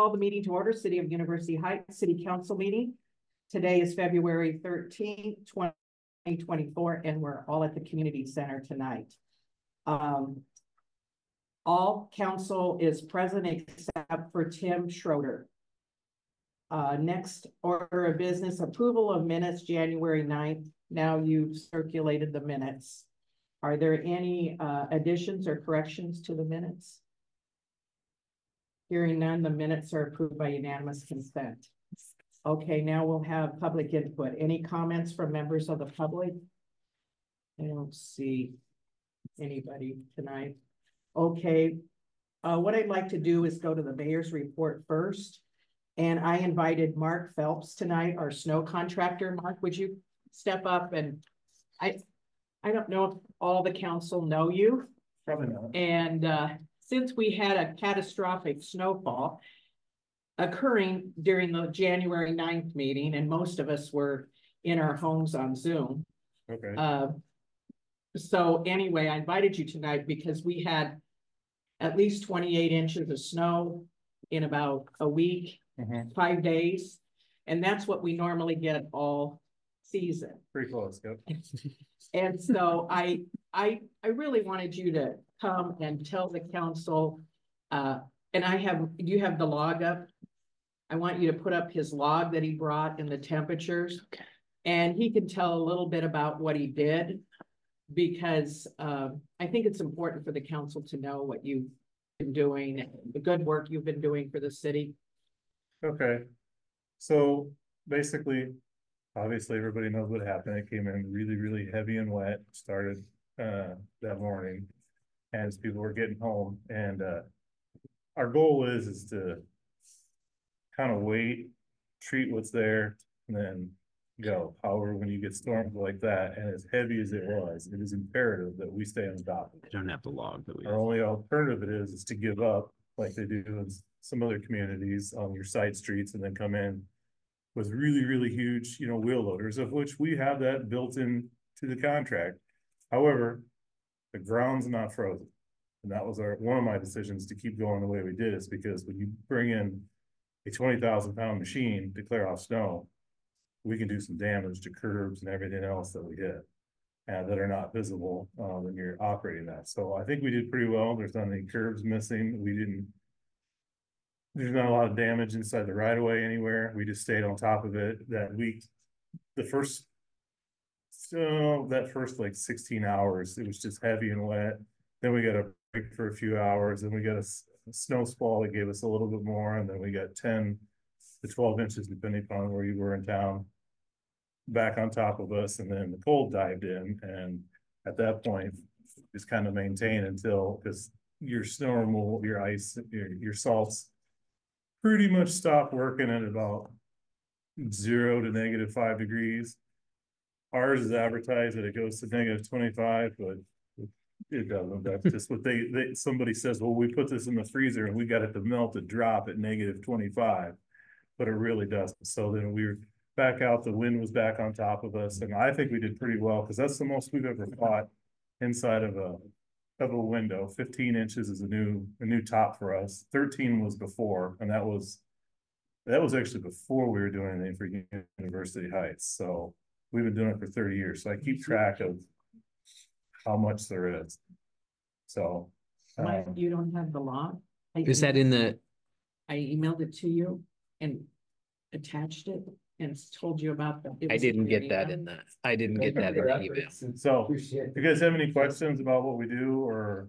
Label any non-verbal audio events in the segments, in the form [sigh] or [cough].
call the meeting to order, City of University Heights City Council meeting. Today is February thirteenth, twenty twenty-four, and we're all at the community center tonight. Um, all council is present except for Tim Schroeder. Uh, next order of business, approval of minutes, January 9th. Now you've circulated the minutes. Are there any uh additions or corrections to the minutes? Hearing none, the minutes are approved by unanimous consent. Okay, now we'll have public input. Any comments from members of the public? I don't see anybody tonight. Okay, uh, what I'd like to do is go to the mayor's report first. And I invited Mark Phelps tonight, our snow contractor. Mark, would you step up and I, I don't know if all the council know you. Probably not. And uh, since we had a catastrophic snowfall occurring during the January 9th meeting, and most of us were in our homes on Zoom. Okay, Uh, so anyway, I invited you tonight because we had at least twenty-eight inches of snow in about a week, Mhm. five days. And that's what we normally get all season. pretty close, yep. [laughs] And so I, I, I really wanted you to come and tell the council, uh, and I have, you have the log up. I want you to put up his log that he brought and the temperatures. Okay. And he can tell a little bit about what he did. Because, uh, I think it's important for the council to know what you've been doing, the good work you've been doing for the city. Okay. So basically, obviously, everybody knows what happened. It came in really, really heavy and wet, started uh that morning. As people were getting home and uh. Our goal is is to. Kind of wait, treat what's there and then go. However, when you get storms like that and as heavy as it was, it is imperative that we stay on top of it. Don't have to log that we. Our only alternative it is, is to give up, like they do in some other communities on your side streets and then come in. With really, really huge, you know, wheel loaders, of which we have that built in to the contract. However, the ground's not frozen. And that was our, one of my decisions to keep going the way we did is because when you bring in a twenty thousand pound machine to clear off snow. We can do some damage to curbs and everything else that we hit. And that are not visible, uh, when you're operating that. So I think we did pretty well. There's not any curbs missing. We didn't. There's not a lot of damage inside the right of way anywhere. We just stayed on top of it that week. The first. So that first like sixteen hours, it was just heavy and wet. Then we got a break for a few hours, then we got a snow squall that gave us a little bit more, and then we got ten. To twelve inches, depending upon where you were in town. Back on top of us, and then the cold dived in, and at that point, just kind of maintain until, because your snow removal, your ice, your, your salts. Pretty much stop working at about zero to negative five degrees. Ours is advertised that it goes to negative twenty-five, but it doesn't. That's just what they, they, somebody says, well, we put this in the freezer and we got it to melt to drop at negative twenty-five. But it really doesn't. So then we were back out, the wind was back on top of us, and I think we did pretty well, because that's the most we've ever fought inside of a, of a window. Fifteen inches is a new, a new top for us. Thirteen was before, and that was that was actually before we were doing anything for University Heights, so we've been doing it for thirty years, so I keep track of how much there is. So. Um, you don't have the log? I Is that in the, I emailed it to you and attached it and told you about the. I didn't your get that in the, I didn't get that in the email. So, if you guys have any questions about what we do, or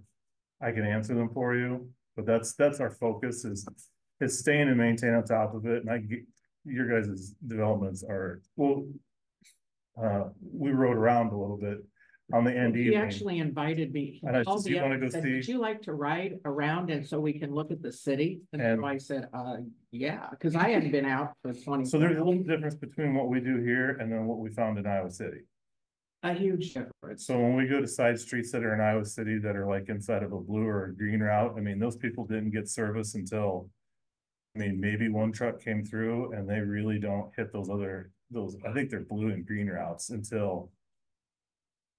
I can answer them for you, but that's, that's our focus is, is staying and maintain on top of it, and I get, your guys' developments are, well, uh, we rode around a little bit on the end He actually invited me. he And I called said, me "You up wanna and go said, see?" Would you like to ride around and so we can look at the city? And And- so I said, uh, yeah, because I hadn't been out for twenty. So there's a little difference between what we do here and then what we found in Iowa City. A huge difference. So when we go to side streets that are in Iowa City that are like inside of a blue or a green route, I mean, those people didn't get service until. I mean, maybe one truck came through and they really don't hit those other, those, I think they're blue and green routes until.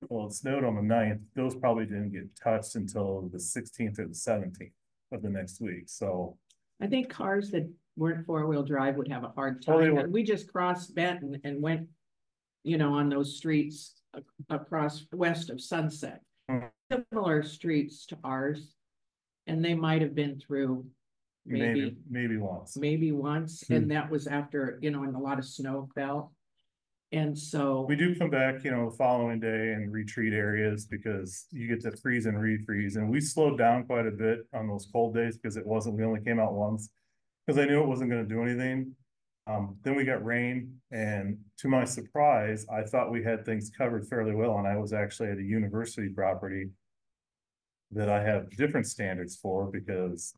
Well, it snowed on the 9th. those probably didn't get touched until the sixteenth or the seventeenth of the next week, so. I think cars that weren't four-wheel drive would have a hard Oh, time, were. we just crossed Benton and went. You know, on those streets across west of Sunset, Hmm. similar streets to ours. And they might have been through maybe, maybe, maybe once. maybe once, Hmm. and that was after, you know, and a lot of snow fell. And so, We do come back, you know, the following day and retreat areas because you get to freeze and refreeze and we slowed down quite a bit on those cold days because it wasn't, we only came out once. Cause I knew it wasn't gonna do anything. Um, then we got rain and to my surprise, I thought we had things covered fairly well and I was actually at a university property. That I have different standards for because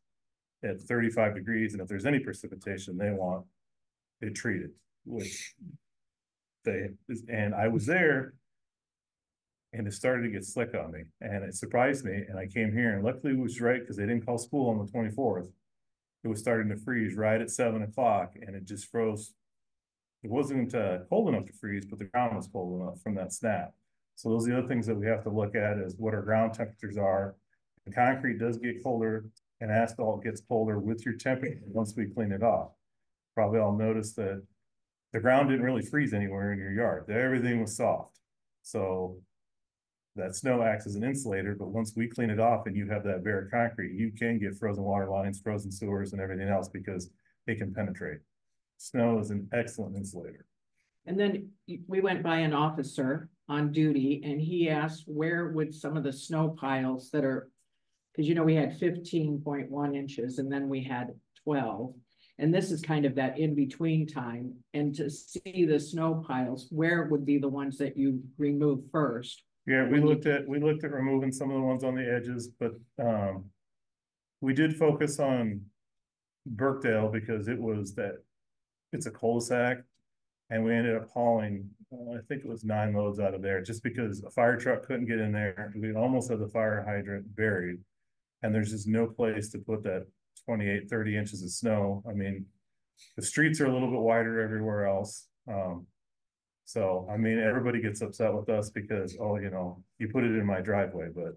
at thirty-five degrees and if there's any precipitation, they want it treated, which they, and I was there. And it started to get slick on me and it surprised me and I came here and luckily it was right because they didn't call school on the twenty-fourth. It was starting to freeze right at seven o'clock and it just froze. It wasn't uh cold enough to freeze, but the ground was cold enough from that snap. So those are the other things that we have to look at is what our ground temperatures are. Concrete does get colder and asphalt gets colder with your temperature once we clean it off. Probably all noticed that the ground didn't really freeze anywhere in your yard. Everything was soft. So that snow acts as an insulator, but once we clean it off and you have that bare concrete, you can get frozen water lines, frozen sewers and everything else because it can penetrate. Snow is an excellent insulator. and then we went by an officer on duty and he asked where would some of the snow piles that are. Cause you know, we had fifteen point one inches and then we had twelve. And this is kind of that in-between time, and to see the snow piles, where would be the ones that you remove first? Yeah, we looked at, we looked at removing some of the ones on the edges, but, um. We did focus on Birkdale because it was that, it's a cul-de-sac. And we ended up hauling, uh, I think it was nine loads out of there, just because a fire truck couldn't get in there. We almost had the fire hydrant buried. And there's just no place to put that 28, 30 inches of snow. I mean, the streets are a little bit wider everywhere else. Um, so, I mean, everybody gets upset with us because, oh, you know, you put it in my driveway, but.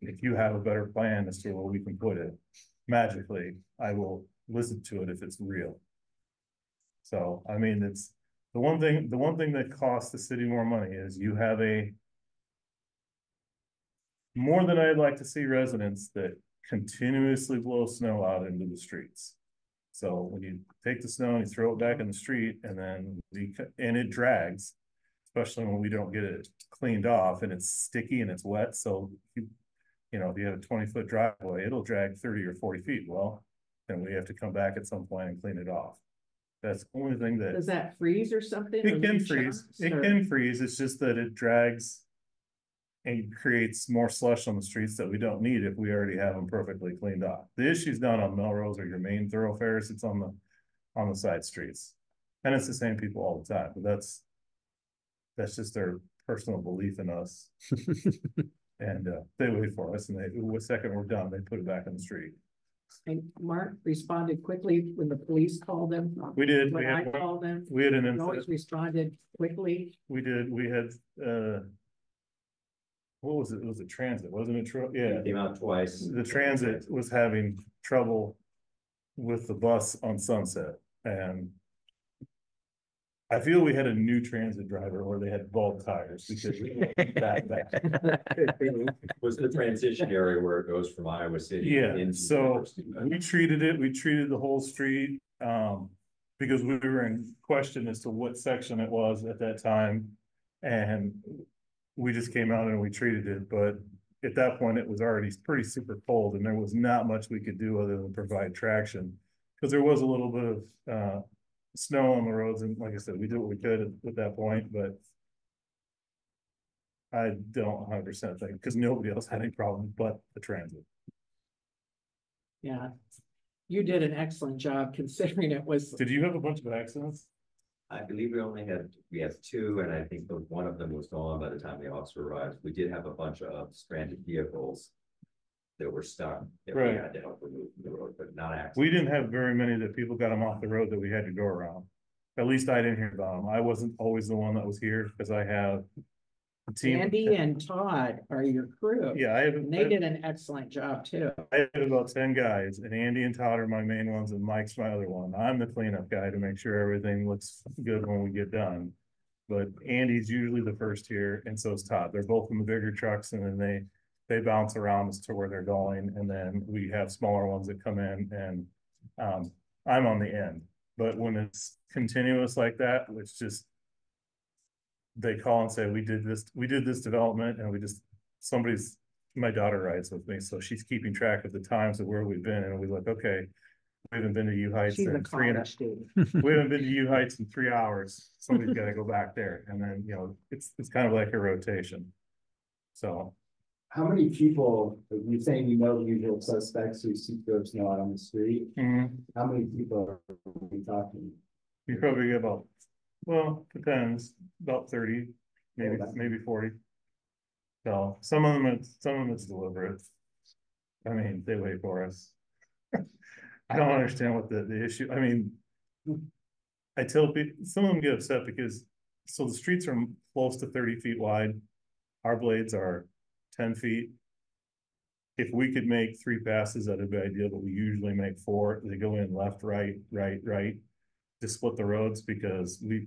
If you have a better plan as to where we can put it, magically, I will listen to it if it's real. So, I mean, it's, the one thing, the one thing that costs the city more money is you have a. More than I'd like to see residents that continuously blow snow out into the streets. So when you take the snow and you throw it back in the street and then the, and it drags. Especially when we don't get it cleaned off and it's sticky and it's wet, so you. You know, if you have a twenty foot driveway, it'll drag thirty or forty feet, well, then we have to come back at some point and clean it off. That's the only thing that, Does that freeze or something? or it can freeze, it or- can freeze, it's just that it drags. And creates more slush on the streets that we don't need if we already have them perfectly cleaned off. The issue's not on Melrose or your main thoroughfares, it's on the, on the side streets. And it's the same people all the time, but that's. That's just their personal belief in us. [laughs] And uh, they wait for us and they, the second we're done, they put it back in the street. And Mark responded quickly when the police called them. We did, we When I had, one- called them, we had an incident, always responded quickly. we did, we had, uh. What was it? It was a transit, wasn't it? Tro- Yeah, Came out twice. the transit was having trouble with the bus on Sunset and. I feel we had a new transit driver or they had bald tires because we that bad. [laughs] Was the transition area where it goes from Iowa City. Yeah, into so University. We treated it, we treated the whole street, um, because we were in question as to what section it was at that time. And we just came out and we treated it, but at that point, it was already pretty super cold and there was not much we could do other than provide traction. Cause there was a little bit of, uh, snow on the roads and like I said, we did what we could at, at that point, but. I don't hundred percent think, cause nobody else had any problem but the transit. Yeah. You did an excellent job considering it was, Did you have a bunch of accidents? I believe we only had, we had two, and I think one of them was gone by the time the officer arrived. We did have a bunch of stranded vehicles. That were stuck, that we had to help remove from the road, but not accidents. We didn't have very many that people got them off the road that we had to go around. At least I didn't hear about them. I wasn't always the one that was here because I have team. Andy and Todd are your crew. Yeah, I have, And they did an excellent job too. I have about ten guys and Andy and Todd are my main ones and Mike's my other one. I'm the cleanup guy to make sure everything looks good when we get done. But Andy's usually the first here and so is Todd. They're both in the bigger trucks and then they, they bounce around as to where they're going. And then we have smaller ones that come in and, um, I'm on the end. But when it's continuous like that, it's just. They call and say, we did this, we did this development and we just, somebody's my daughter rides with me, so she's keeping track of the times of where we've been, and we look, okay. We haven't been to U Heights She's a in three and college student. we haven't been to U Heights in three hours, somebody's gotta go back there, and then, you know, it's, it's kind of like a rotation. So, How many people, are you saying you know the usual suspects who see folks not on the street, mm, how many people are we talking? you probably get about, well, depends, about thirty, maybe, maybe forty. So, some of them, it's, some of them it's deliberate. I mean, they wait for us. [laughs] I don't understand what the, the issue, I mean. I tell people, some of them get upset because, so the streets are close to thirty feet wide. Our blades are ten feet. If we could make three passes, that'd be ideal, but we usually make four, they go in left, right, right, right. To split the roads because we,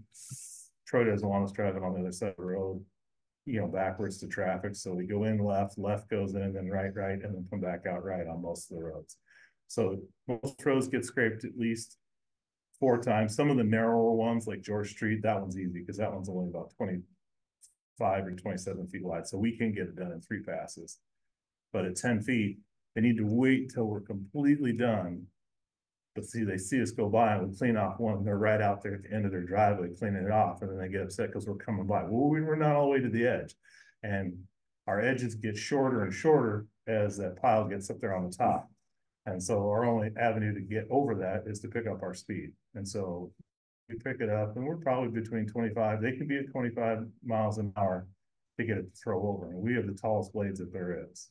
Troy doesn't want us driving on the other side of the road. You know, backwards to traffic, so we go in left, left goes in, then right, right, and then come back out right on most of the roads. So most roads get scraped at least four times. Some of the narrower ones, like George Street, that one's easy, because that one's only about twenty-five or twenty-seven feet wide, so we can get it done in three passes. But at ten feet, they need to wait till we're completely done. But see, they see us go by and we clean off one, they're right out there at the end of their driveway cleaning it off, and then they get upset because we're coming by. Well, we- we're not all the way to the edge. And our edges get shorter and shorter as that pile gets up there on the top. And so our only avenue to get over that is to pick up our speed. And so we pick it up and we're probably between twenty-five, they can be at twenty-five miles an hour to get it to throw over. And we have the tallest blades that there is.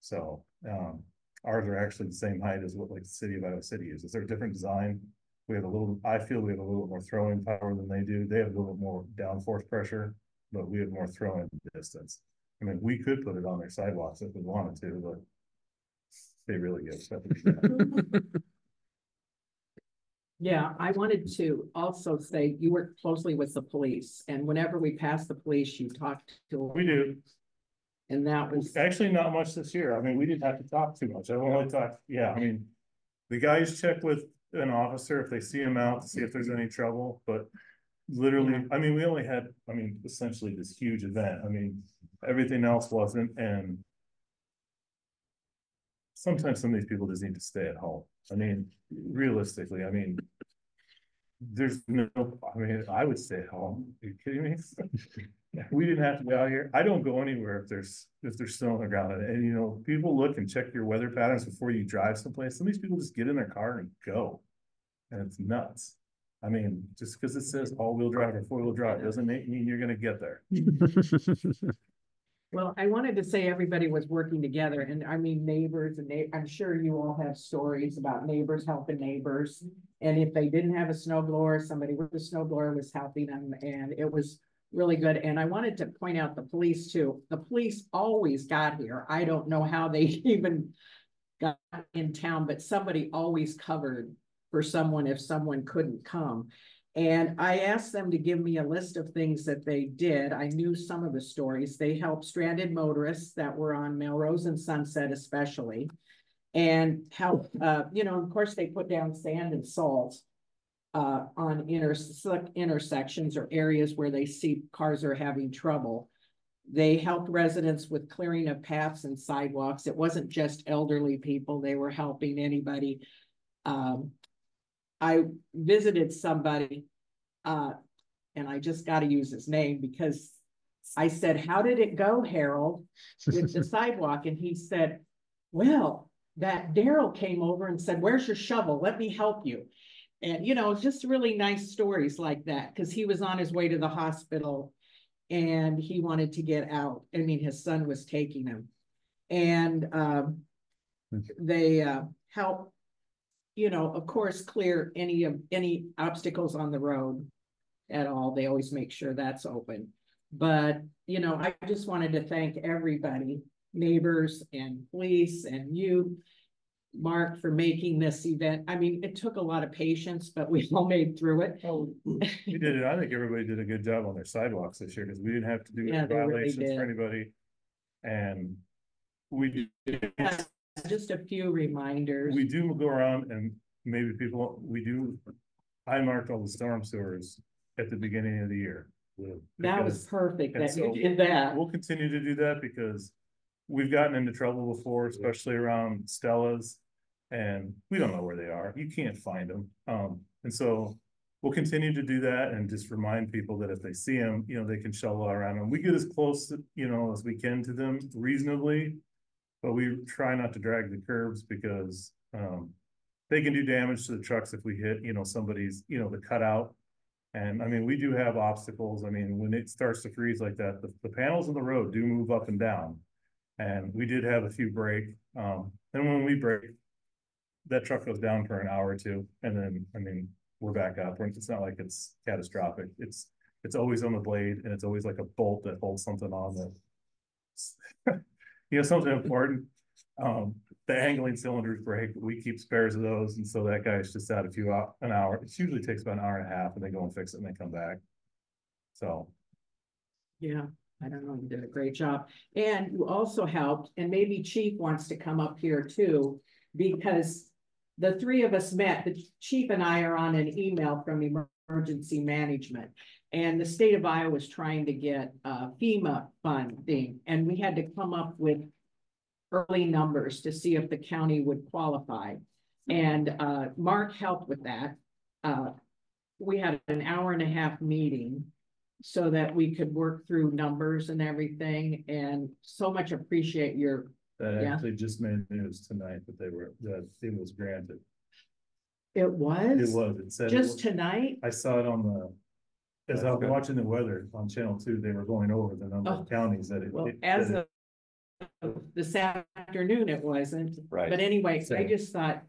So, um, ours are actually the same height as what like the city of Iowa City uses. Is there a different design. We have a little, I feel we have a little more throwing power than they do. They have a little bit more downforce pressure, but we have more throwing distance. I mean, we could put it on their sidewalks if we wanted to, but they really get upset. [laughs] Yeah, I wanted to also say you work closely with the police and whenever we pass the police, you talk to. We do. And that was, Actually, not much this year. I mean, we didn't have to talk too much. I've only talked, yeah, I mean. The guys check with an officer if they see him out to see if there's any trouble, but. Literally, I mean, we only had, I mean, essentially this huge event. I mean, everything else wasn't and. Sometimes some of these people just need to stay at home. I mean, realistically, I mean. There's no, I mean, I would stay at home. Are you kidding me? [laughs] We didn't have to be out here. I don't go anywhere if there's, if there's snow on the ground. And, and, you know, people look and check your weather patterns before you drive someplace. Some of these people just get in their car and go. And it's nuts. I mean, just because it says all-wheel drive or four-wheel drive doesn't mean you're gonna get there. [laughs] well, I wanted to say everybody was working together and I mean neighbors and they, I'm sure you all have stories about neighbors helping neighbors. And if they didn't have a snow blower, somebody with a snow blower was helping them and it was really good. And I wanted to point out the police too. The police always got here. I don't know how they [laughs] even got in town, but somebody always covered for someone if someone couldn't come. And I asked them to give me a list of things that they did. I knew some of the stories. They helped stranded motorists that were on Melrose and Sunset especially. And help, uh, you know, of course, they put down sand and salt uh, on inter- intersections or areas where they see cars are having trouble. They helped residents with clearing of paths and sidewalks. It wasn't just elderly people. They were helping anybody. Um, I visited somebody, uh, and I just gotta use his name because I said, how did it go, Harold, with the [laughs] sidewalk? And he said, well, that Daryl came over and said, where's your shovel? Let me help you. And, you know, just really nice stories like that, because he was on his way to the hospital and he wanted to get out. I mean, his son was taking him. And, um, they, uh, help, you know, of course, clear any of, any obstacles on the road at all. They always make sure that's open. But, you know, I just wanted to thank everybody, neighbors and police and you. Mark for making this event. I mean, it took a lot of patience, but we all made through it. Oh, we did it. I think everybody did a good job on their sidewalks this year, because we didn't have to do Yeah, any they really violations for did. anybody. And we, did- Just a few reminders. we do go around and maybe people, we do. I marked all the storm sewers at the beginning of the year. That was because- perfect and that you so did that. We'll continue to do that because we've gotten into trouble before, especially around Stella's. And we don't know where they are. You can't find them. Um, and so we'll continue to do that and just remind people that if they see them, you know, they can shovel around them. We get as close, you know, as we can to them reasonably. But we try not to drag the curbs because, um, they can do damage to the trucks if we hit, you know, somebody's, you know, the cutout. And I mean, we do have obstacles. I mean, when it starts to freeze like that, the, the panels in the road do move up and down. And we did have a few break, um, and when we break. That truck goes down for an hour or two, and then, I mean, we're back up, it's not like it's catastrophic, it's. It's always on the blade, and it's always like a bolt that holds something on that. [laughs] You know, something important, um, the angling cylinders break, we keep spares of those, and so that guy's just out a few, hou- an hour, it usually takes about an hour and a half, and they go and fix it and they come back. So, Yeah, I don't know, you did a great job. And you also helped, and maybe Chief wants to come up here too, because the three of us met, the chief and I are on an email from emergency management. And the state of Iowa was trying to get uh, FEMA funding, and we had to come up with early numbers to see if the county would qualify. And uh, Mark helped with that. Uh, we had an hour and a half meeting so that we could work through numbers and everything, and so much appreciate your, that Yeah. actually just made news tonight that they were, that it was granted. it was It was, was, it said. it just was- tonight, I saw it on the. As I was good. watching the weather on channel two, they were going over the number Oh. of counties that it. well, it- as that of this afternoon, it wasn't, Right. but anyway, I Same. just thought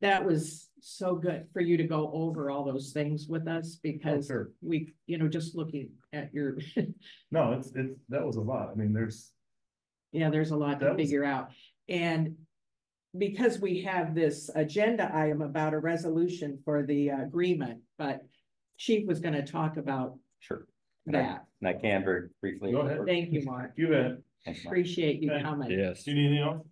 that was so good for you to go over all those things with us, it- Oh, because sure. we, you know, just looking at your, [laughs] No, it's, it's, that was a lot. I mean, there's, Yeah, there's a lot to was- figure out. And because we have this agenda item about a resolution for the agreement, but Chief was gonna talk about Sure. And I- that. And I can very briefly. Go ahead. Thank you, Mark. [laughs] you bet. Thanks, Appreciate you Okay. coming. Yes. Do you need anything else?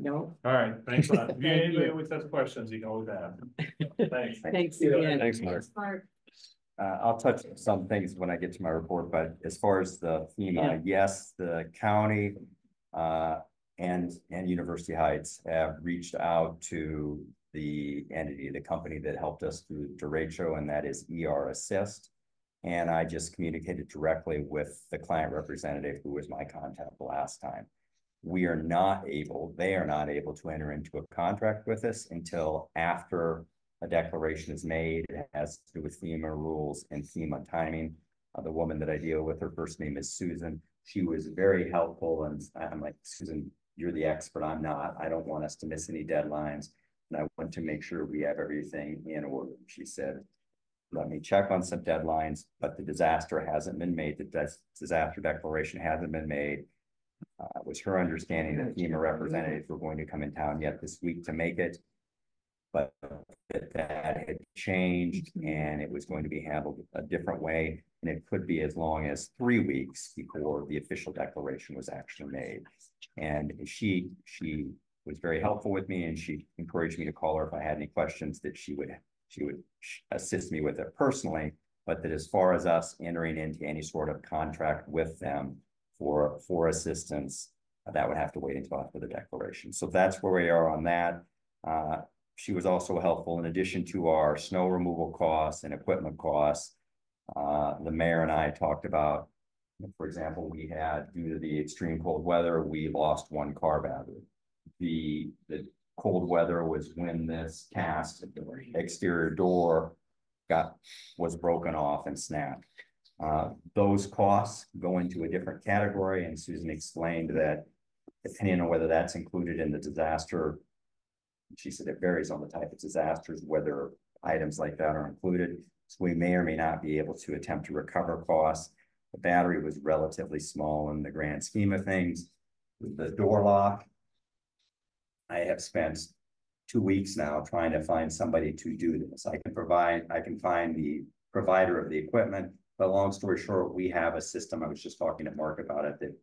No, All right, thanks a lot. [laughs] If you Thank anybody you. always has questions, you can always ask. Thanks. [laughs] thanks Yeah, again. Thanks, Mark. Uh, I'll touch on some things when I get to my report, but as far as the FEMA, yes, the county. Uh, and, and University Heights have reached out to the entity, the company that helped us through derecho, and that is ER Assist. And I just communicated directly with the client representative who was my contact last time. We are not able, they are not able to enter into a contract with us until after a declaration is made. It has to do with FEMA rules and FEMA timing. Uh, the woman that I deal with, her first name is Susan. She was very helpful and I'm like, Susan, you're the expert. I'm not. I don't want us to miss any deadlines. And I want to make sure we have everything in order. She said, let me check on some deadlines, but the disaster hasn't been made. The dis- disaster declaration hasn't been made. Uh, it was her understanding that FEMA representatives were going to come in town yet this week to make it. But that that had changed and it was going to be handled a different way. And it could be as long as three weeks before the official declaration was actually made. And she, she was very helpful with me and she encouraged me to call her if I had any questions that she would, she would assist me with it personally. But that as far as us entering into any sort of contract with them for, for assistance, that would have to wait until after the declaration. So that's where we are on that. Uh, she was also helpful in addition to our snow removal costs and equipment costs. Uh, the mayor and I talked about, for example, we had, due to the extreme cold weather, we lost one car battery. The, the cold weather was when this cast exterior door got, was broken off and snapped. Uh, those costs go into a different category and Susan explained that depending on whether that's included in the disaster she said it varies on the type of disasters, whether items like that are included. So we may or may not be able to attempt to recover costs. The battery was relatively small in the grand scheme of things. The door lock. I have spent two weeks now trying to find somebody to do this. I can provide, I can find the provider of the equipment. But long story short, we have a system, I was just talking to Mark about it, that.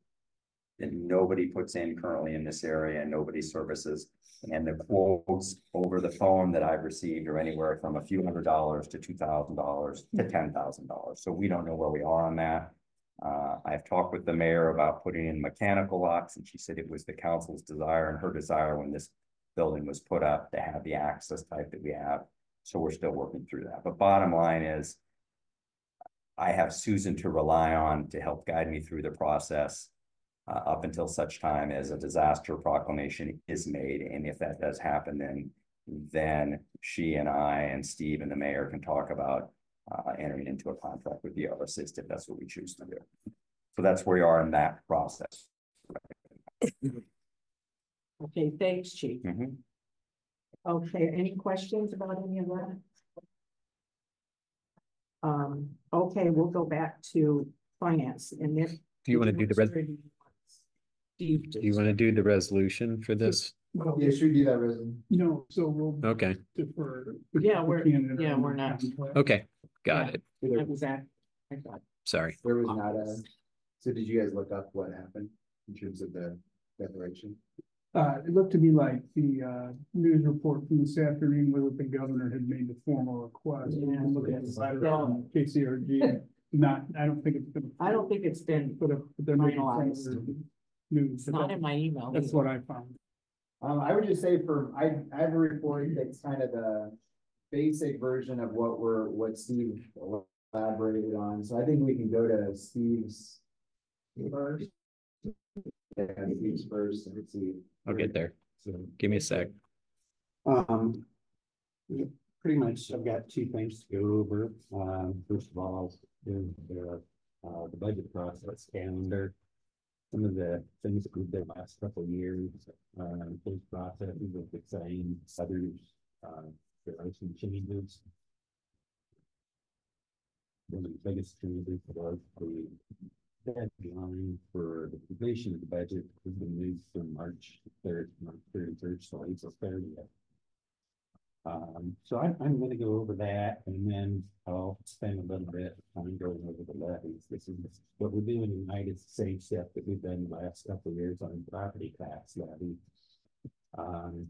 That nobody puts in currently in this area and nobody services. And the quotes over the phone that I've received are anywhere from a few hundred dollars to two thousand dollars to ten thousand dollars. So we don't know where we are on that. Uh, I've talked with the mayor about putting in mechanical locks and she said it was the council's desire and her desire when this. Building was put up to have the access type that we have. So we're still working through that. But bottom line is. I have Susan to rely on to help guide me through the process. Uh, up until such time as a disaster proclamation is made, and if that does happen, then. Then she and I and Steve and the mayor can talk about uh entering into a contract with the assist if that's what we choose to do. So that's where we are in that process. Okay, thanks, chief. Mhm. Okay, any questions about any of that? Um, okay, we'll go back to finance and if. Do you want to do the res, Do you? do you want to do the resolution for this? Well, Yeah, should we do that, Risen? no, so we'll Okay, defer. Yeah, we're- We can't yeah, we're not. okay, got Yeah. it. That was that. I thought, Sorry. There was not a, so did you guys look up what happened in terms of the declaration? Uh, it looked to me like the, uh, news report from this afternoon, whether the governor had made the formal request. We can Look at the letter from KCRG, not, I don't think it's been. I don't think it's been, But if there may be some Finalized. other news. it's not in my email. That's what I found. Um, I would just say for, I, I have a report that's kind of the basic version of what we're, what Steve elaborated on, so I think we can go to Steve's first. Yeah, first, let's see. I'll get there. So, Give me a sec. Um. Pretty much, I've got two things to go over. Um, first of all, is the, uh, the budget process calendar. Some of the things that we've done last couple of years, um, those processes are the same, others, uh, there are some changes. One of the biggest changes was the deadline for the completion of the budget has been moved from March third, March thirty-first, so April thirtieth. Um, so I, I'm gonna go over that and then I'll spend a little bit of time going over the levies. This is what we're doing tonight is the same step that we've done the last couple of years on property tax levy. Um.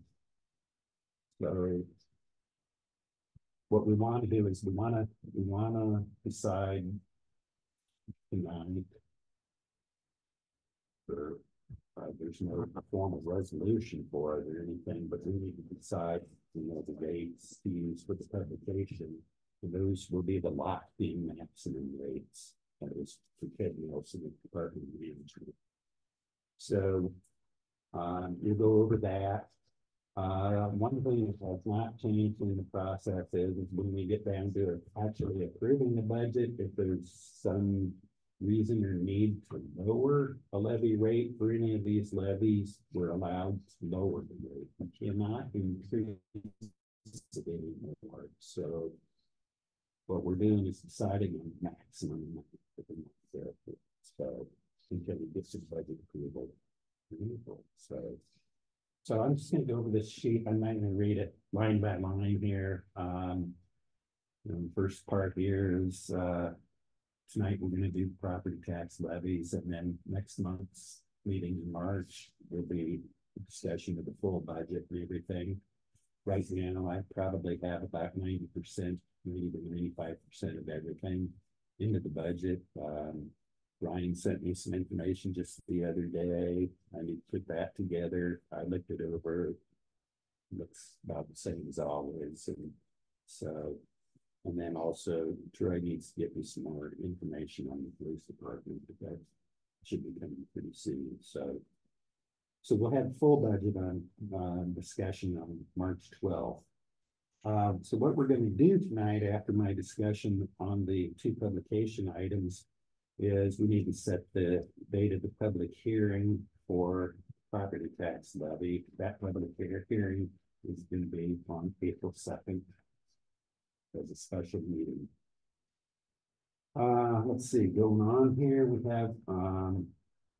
So. What we want to do is we wanna, we wanna decide. Tonight. For, uh, there's no formal resolution for it or anything, but we need to decide, you know, the rates use for the publication. And those will be the locked in maximum rates, that is, Ted Nelson and Department of Management. So, um, you go over that. Uh, one thing that has not changed in the process is when we get down to actually approving the budget, if there's some reason or need to lower a levy rate for any of these levies, we're allowed to lower the rate. We cannot increase it anymore, so what we're doing is deciding on the maximum. amount. So, until we get some budget approval. So, so I'm just gonna go over this sheet. I'm not gonna read it line by line here. Um, you know, the first part here is, uh, tonight we're gonna do property tax levies and then next month's meeting in March will be discussion of the full budget and everything. Right now, I probably have about ninety percent, maybe ninety-five percent of everything into the budget. Um, Ryan sent me some information just the other day. I need to put that together. I looked it over. Looks about the same as always and so. And then also Troy needs to get me some more information on the police department, but that should be coming pretty soon, so. So we'll have full budget on, uh, discussion on March twelfth. Um, so what we're gonna do tonight after my discussion on the two publication items. Is we need to set the date of the public hearing for property tax levy. That public hearing is gonna be on April second as a special meeting. Uh, let's see, going on here, we have, um,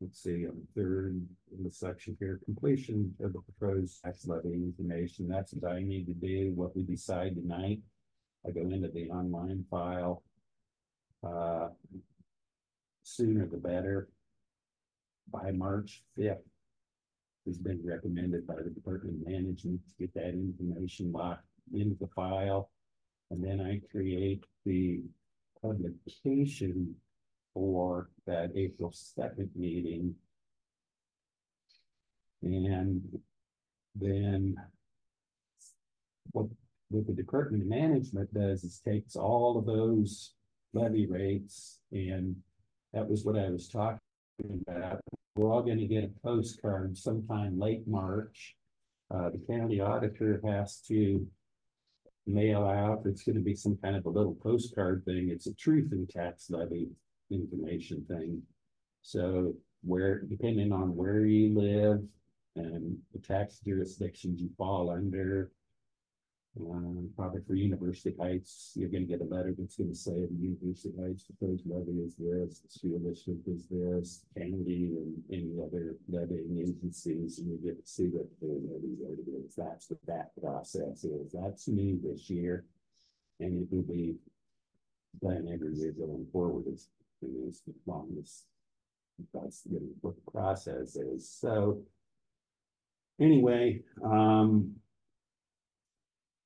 let's see, on the third in the section here, completion of the proposed tax levy information, that's what I need to do, what we decide tonight. I go into the online file. Uh. Sooner the better. By March fifth. Has been recommended by the Department of Management to get that information locked into the file. And then I create the publication for that April second meeting. And then what, what the Department of Management does is takes all of those levy rates and that was what I was talking about. We're all gonna get a postcard sometime late March. Uh, the county auditor has to mail out, it's gonna be some kind of a little postcard thing, it's a truth in tax levy information thing. So where, depending on where you live and the tax jurisdictions you fall under. Um, probably for University Heights, you're gonna get a letter that's gonna say the University Heights proposed levy is this, the school district is this, county and any other levying agencies, and you get to see what the levy rate is. That's what that process is. That's new this year. And it will be done every year going forward as, as long as that's the- what the process is. So anyway, um,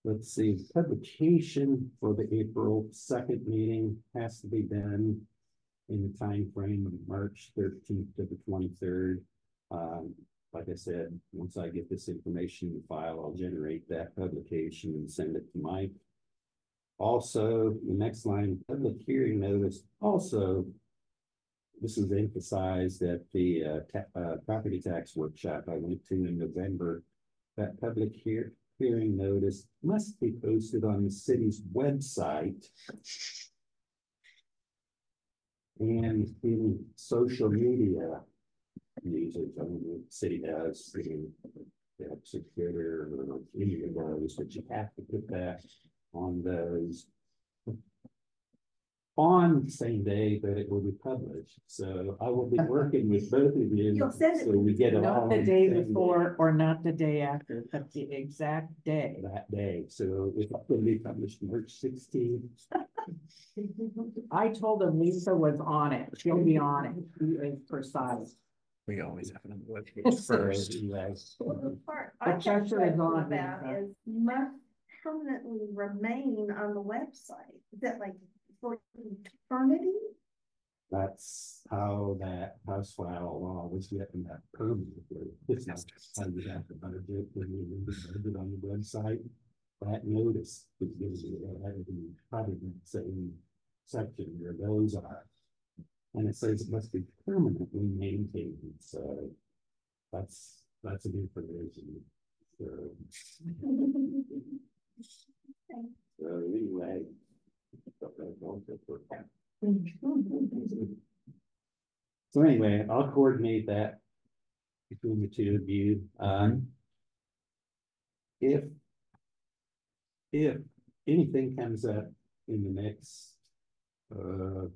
let's see, publication for the April second meeting has to be done in the time frame of March thirteenth to the twenty-third. Um, like I said, once I get this information in the file, I'll generate that publication and send it to Mike. Also, the next line, public hearing notice, also. This is emphasized at the uh, ta- uh, property tax workshop I went to in November. That public hear- hearing notice must be posted on the city's website. And in social media. Users, I mean, the city has, know, Twitter or any of those, but you have to put that on those. On the same day that it will be published, so I will be working with both of you. You'll send it So we get it all. Not the day same before or not the day after, but the exact day. That day, so if it will be published March sixteenth, I told him Lisa was on it. She'll be on it. She is precise. We always have it on the webpage [laughs] first. Well, the part I got Cheshire is questions on about there, is must permanently remain on the website. Is that like for eternity? That's how that house file law was written that permanently. It's not how you have to budget when you read the budget on the website. That notice is gives you, that had to probably in the same section where those are. And it says it must be permanently maintained, so that's, that's a new provision. So, [laughs] so anyway. So anyway, I'll coordinate that between the two of you, um. If. If anything comes up in the next. Uh,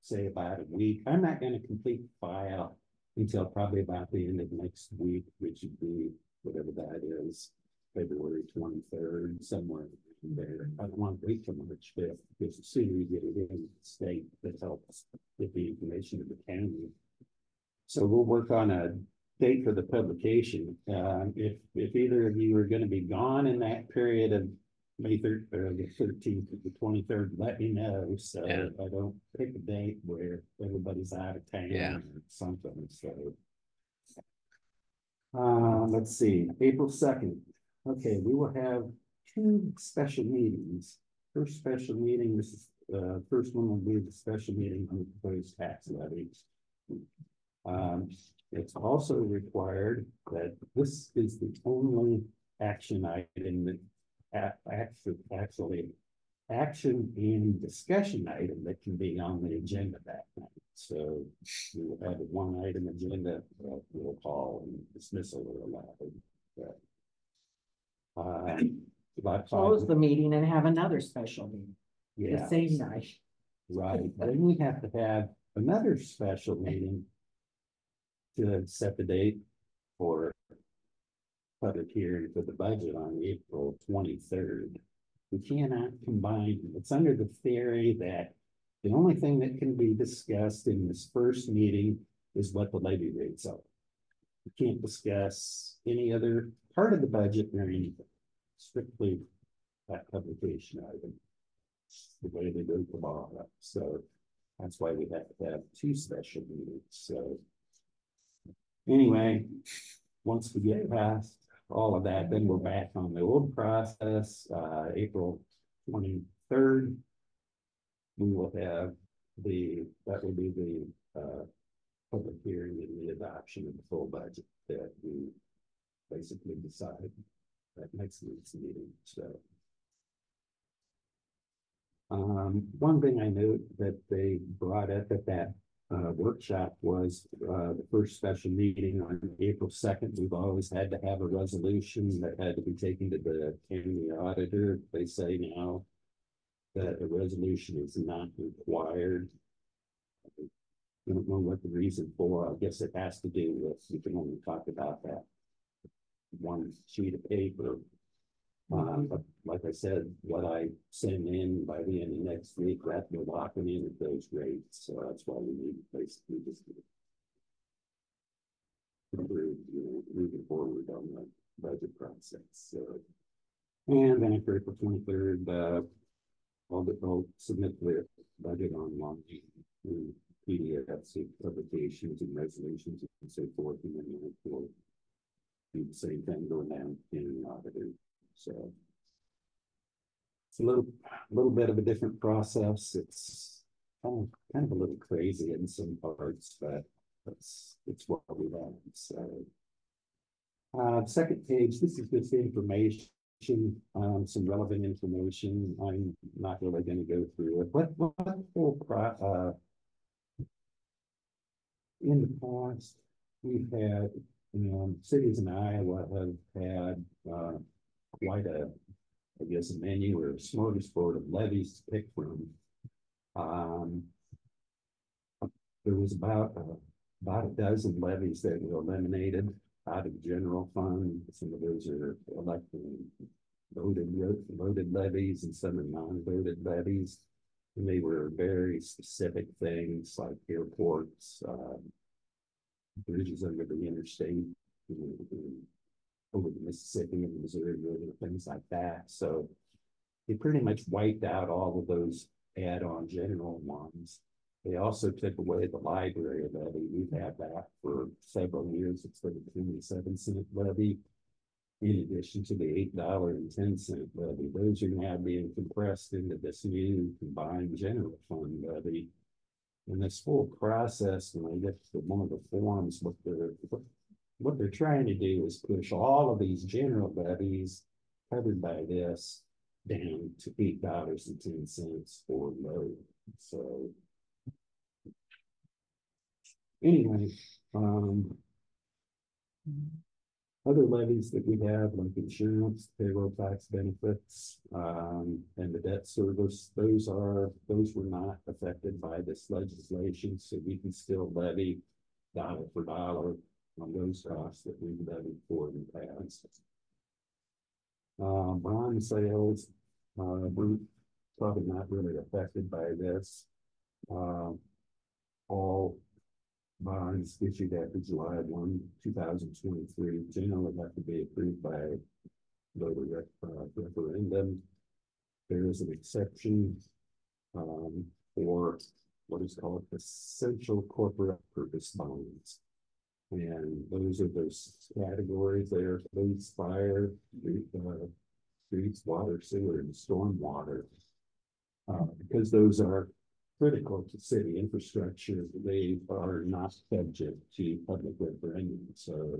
say about a week, I'm not gonna complete the file until probably about the end of next week, which would be whatever that is. February twenty-third, somewhere in there. I don't want to wait till March fifth, because the sooner you get it in the state, that helps get the information to the county. So we'll work on a date for the publication. Uh, if, if either of you are gonna be gone in that period of May third, or the thirteenth to the twenty-third, let me know, so Yeah. I don't pick a date where everybody's out of town Yeah. or something, so. Uh, let's see, April second, okay, we will have two special meetings. First special meeting, this is, uh, first one will be the special meeting on the proposed tax levies. Um, it's also required that this is the only action item that actually, actually, action and discussion item that can be on the agenda that night. So we will have a one item agenda, We'll call and dismissal allowed. but, Uh, about Close the meeting and have another special meeting the same night. Right, [laughs] then we have to have another special meeting. To set the date for. Public hearing for the budget on April twenty-third. We cannot combine, it's under the theory that. The only thing that can be discussed in this first meeting is what the levy rates are. We can't discuss any other part of the budget or anything, strictly that publication item the way they do the so that's why we have to have two special meetings, so. Anyway, once we get past all of that, then we're back on the old process, uh, April twenty-third. We will have the, that will be the, uh, public hearing and the adoption of the full budget that we basically decide at next week's meeting, so. Um, one thing I note that they brought up at that uh workshop was uh the first special meeting on April second. We've always had to have a resolution that had to be taken to the county auditor. They say now that a resolution is not required. I don't know what the reason for. I guess it has to do with, we can only talk about that one sheet of paper um, but like I said, what I send in by the end of next week, that will lock locking in at those rates, so that's why we need basically just. Improve, you know, moving forward on the budget process, so. And then after April twenty-third, uh. I'll, I'll submit the budget online, in PDFs, publications and resolutions and so forth, and then we'll. Do the same thing going down in the auditor so. It's a little, little bit of a different process. It's kind of, kind of a little crazy in some parts, but that's, it's what we want, so. Uh, second page, this is just information, um, some relevant information. I'm not really gonna go through it. What, what whole pro, uh. In the past, we've had, um, cities in Iowa have had, uh, quite a, I guess, a menu or a smorgasbord of levies to pick from. Um. There was about, uh, about a dozen levies that were eliminated out of general fund. Some of those are elected, voted, voted levies and some are non-voted levies. And they were very specific things like airports, uh, bridges under the interstate, over the Mississippi and the Missouri River, things like that. So they pretty much wiped out all of those add-on general ones. They also took away the library levy. We've had that for several years. It's It's the twenty-seven cent levy. In addition to the eight dollar and ten cent levy, those are now being compressed into this new combined general fund levy. And this whole process, when I get to one of the forms, what they're, what they're trying to do is push all of these general levies covered by this down to eight dollars and ten cents for load. So anyway, um, other levies that we have, like insurance, payroll tax benefits, um, and the debt service, those are, those were not affected by this legislation, so we can still levy dollar for dollar on those costs that we've levied for in the past. Uh, bond sales, uh, probably not really affected by this. Uh, all bonds issued after July one, two thousand twenty-three, generally have to be approved by voter uh, referendum. There is an exception um, for what is called essential corporate purpose bonds. And those are those categories there, police, fire, uh, streets, water, sewer, and stormwater. Uh, because those are critical to city infrastructure, they are not subject to public referendum, so.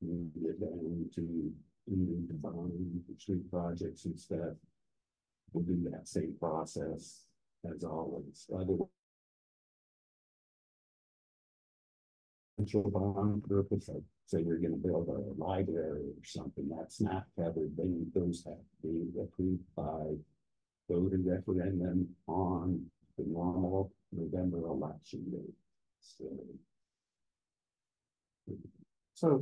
You get down to, to bond street projects and stuff. We'll do that same process as always, other potential bond purpose, like say you're gonna build a library or something, that's not covered, then those have to be approved by voter referendum on the normal November election date. So. So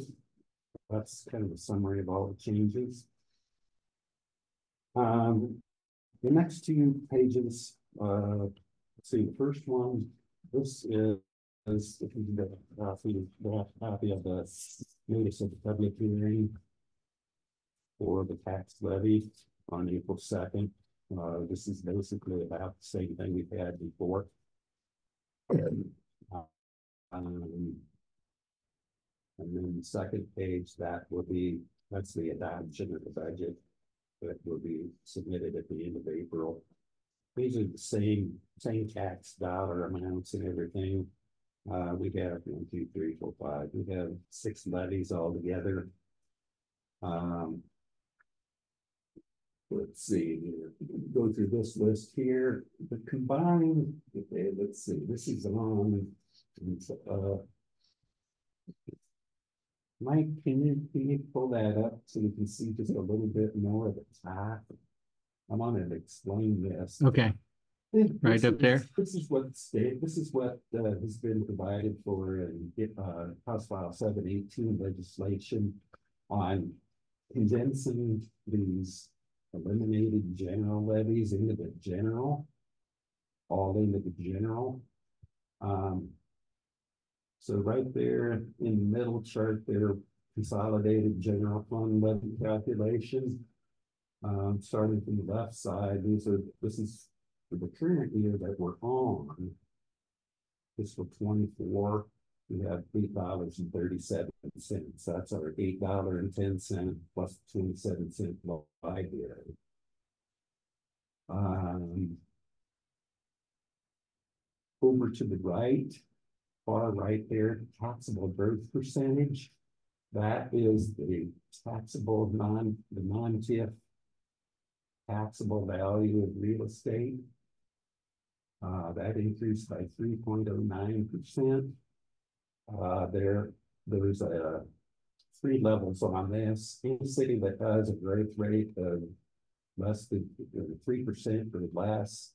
that's kind of a summary of all the changes. Um, the next two pages, uh, see, the first one, this is. Is if you get a copy, of the notice of the public hearing. For the tax levy on April second, uh, this is basically about the same thing we've had before. Um. And then the second page, that will be, that's the adoption of the budget. That will be submitted at the end of April. These are the same, same tax dollar amounts and everything. Uh, we have one, two, three, four, five, we have six levies altogether. Um. Let's see, go through this list here, the combined, okay, let's see, this is on. uh, Mike, can you, can you pull that up so you can see just a little bit more of the top? I wanted to explain this. Okay, Right This up there? is- This is what state, this is what uh has been provided for in uh House File seven eighteen legislation. On condensing these eliminated general levies into the general. All into the general. Um. So right there in the middle chart there, consolidated general fund levy calculations. Um, starting from the left side, these are, this is the current year that we're on. This Fiscal twenty-four, we have eight dollars and thirty-seven cents, that's our eight dollar and ten cent plus twenty-seven cent library. Um. Over to the right, far right there, taxable growth percentage. That is the taxable non, the non-TIF taxable value of real estate. Uh, that increased by three point oh nine percent. Uh, there, there's a three levels on this. Any city that has a growth rate of less than three percent or less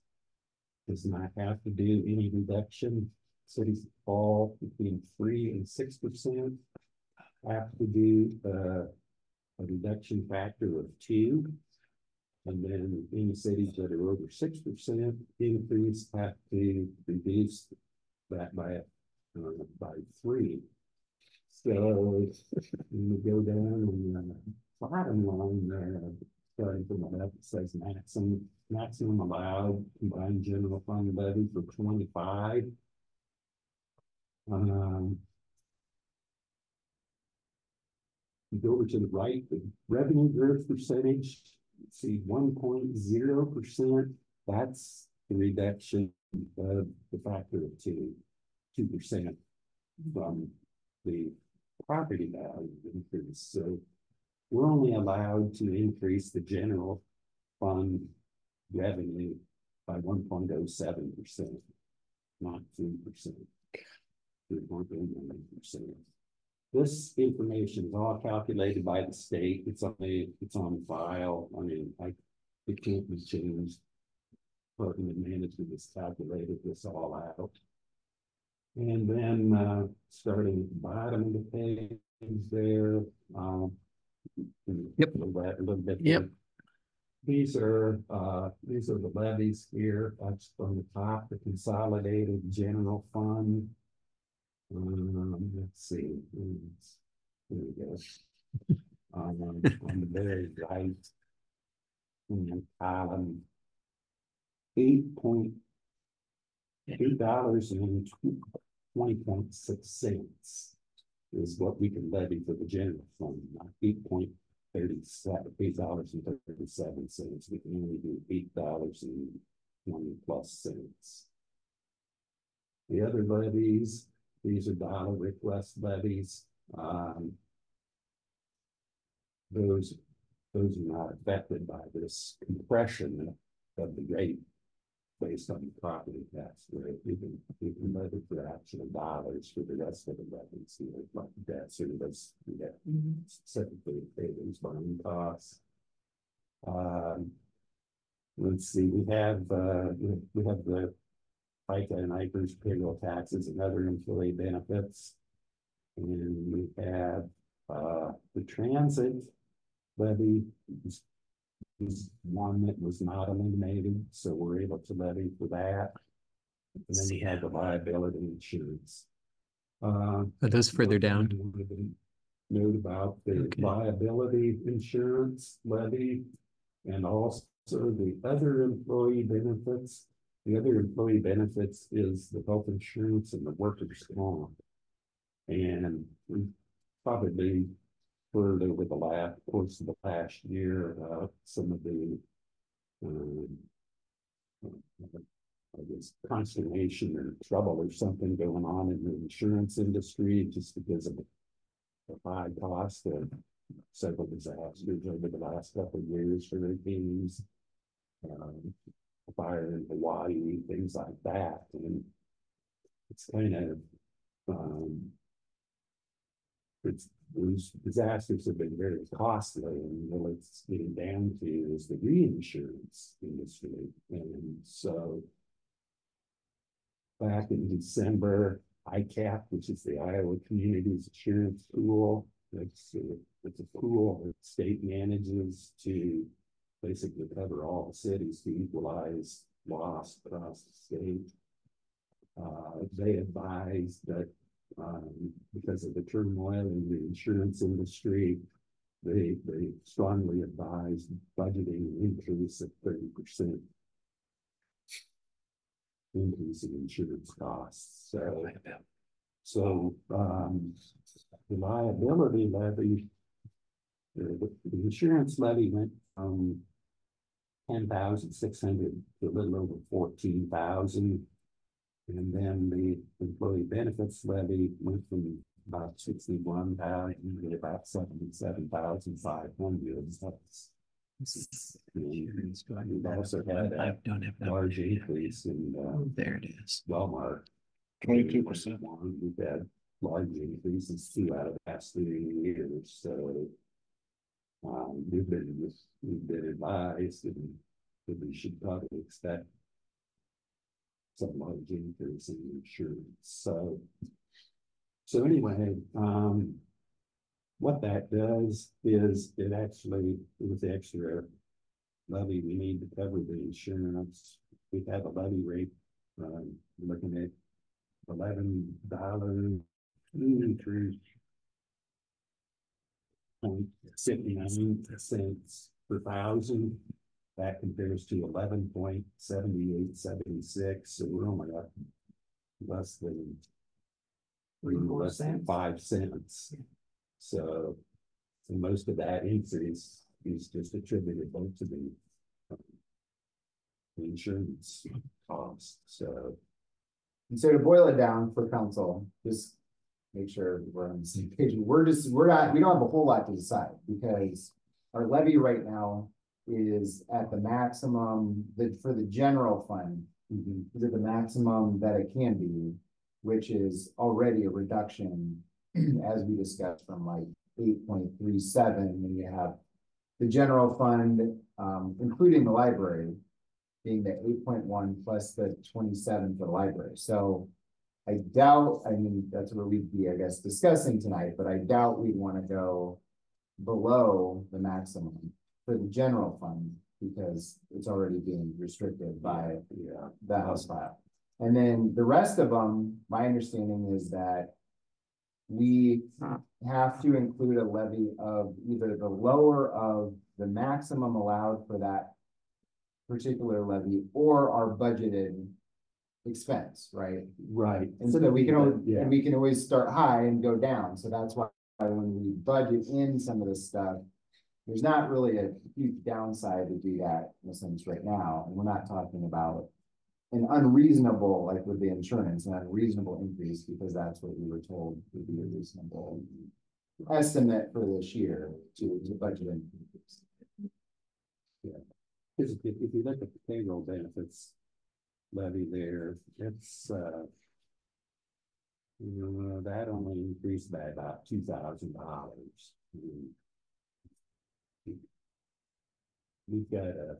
does not have to do any reduction. Cities fall between three and six percent have to do uh, a reduction factor of two. And then any cities that are over six percent increase have to reduce that by, uh, by three. So we go down and uh, bottom line there, starting from the left, it says maximum, maximum allowed combined general fund levy for twenty-five. Um. you Go over to the right, the revenue growth percentage, see one point zero percent, that's the reduction of the factor of two, two percent from the property value increase, so we're only allowed to increase the general fund revenue by one point oh seven percent, not three percent. Three point oh nine percent. This information is all calculated by the state. It's on the, it's on file. I mean, I, it can't be changed. Department of Management has calculated this all out. And then uh, starting at the bottom of the page there. Um, yep. A little, bit. Yep. These are uh, these are the levies here. That's from the top, the consolidated general fund. Um, let's see. There we go. um, on the very right column, eight point eight dollars and two 20.6 cents is what we can levy for the general fund, not eight point thirty seven, eight dollars and thirty seven cents. We can only do eight dollars and twenty plus cents. The other levies, these are dollar request levies. Um, those those are not affected by this compression of the rate Based on the property tax rate, we can, we can levy for actual dollars for the rest of the levies, you know, like debt service, we have specifically pay those bonding costs. Um. Let's see, we have, uh, we have the FICA and IPERS payroll taxes and other employee benefits. And we have, uh, the transit levy is, is one that was not eliminated, so we're able to levy for that. And then we have the liability insurance. Uh, Are those further down? Note about the Okay. liability insurance levy and also the other employee benefits. The other employee benefits is the health insurance and the workers' comp. And we probably heard over the last, course of the past year, about some of the um, I guess consternation or trouble or something going on in the insurance industry just because of the high cost of several disasters over the last couple of years, hurricanes, um, fire in Hawaii, things like that, and it's kind of, um, it's, these disasters have been very costly, and what it's getting down to is the reinsurance industry, and so back in December, ICAP, which is the Iowa Communities Insurance Pool. It's, a- it's a pool that state manages to basically cover all cities to equalize loss across the state. Uh, they advise that, um, because of the turmoil in the insurance industry, they, they strongly advised budgeting an increase of thirty percent increase in insurance costs, so. So, um, the liability levy. The, the insurance levy went from. Ten thousand six hundred to a little over fourteen thousand. And then the employee benefits levy went from about sixty-one thousand to about seventy-seven thousand five hundred. That's. We've also had I a don't have that. large increase in, uh, There it is. Walmart. 22%. We've had large increases two out of the past three years, so. Um, we've been, we've been advised and that we should probably expect. Some large increase in insurance, so. So anyway, um. What that does is it actually, with the extra levy, we need to cover the insurance. We have a levy rate, um, looking at eleven dollars through point fifty-nine cents per thousand. That compares to eleven point seventy-eight seventy-six, so we're only up less than Three, four less than cents. five cents. So, so most of that increase is just attributable to the um, insurance cost, so. And so to boil it down for council, just make sure we're on the same page. We're just, we're not, we don't have a whole lot to decide because our levy right now is at the maximum, that for the general fund, is at the maximum that it can be, which is already a reduction, [clears throat] as we discussed, from like eight point three seven, when you have the general fund, um, including the library, being the eight point one plus the twenty-seven for the library, so. I doubt, I mean, that's what we'd be, I guess, discussing tonight, but I doubt we'd wanna go below the maximum for the general fund, because it's already being restricted by Yeah, the House file. And then the rest of them, my understanding is that we have to include a levy of either the lower of the maximum allowed for that particular levy or our budgeted expense, right? right. And so that we can, Yeah. and we can always start high and go down, so that's why when we budget in some of this stuff. There's not really a huge downside to do that in a sense right now, and we're not talking about. An unreasonable, like with the insurance, an unreasonable increase, because that's what we were told would be a reasonable. Estimate for this year to, to budget increase. Because if, if you look at the payroll benefits levy there, it's, uh. You know, that only increased by about two thousand dollars. We've got a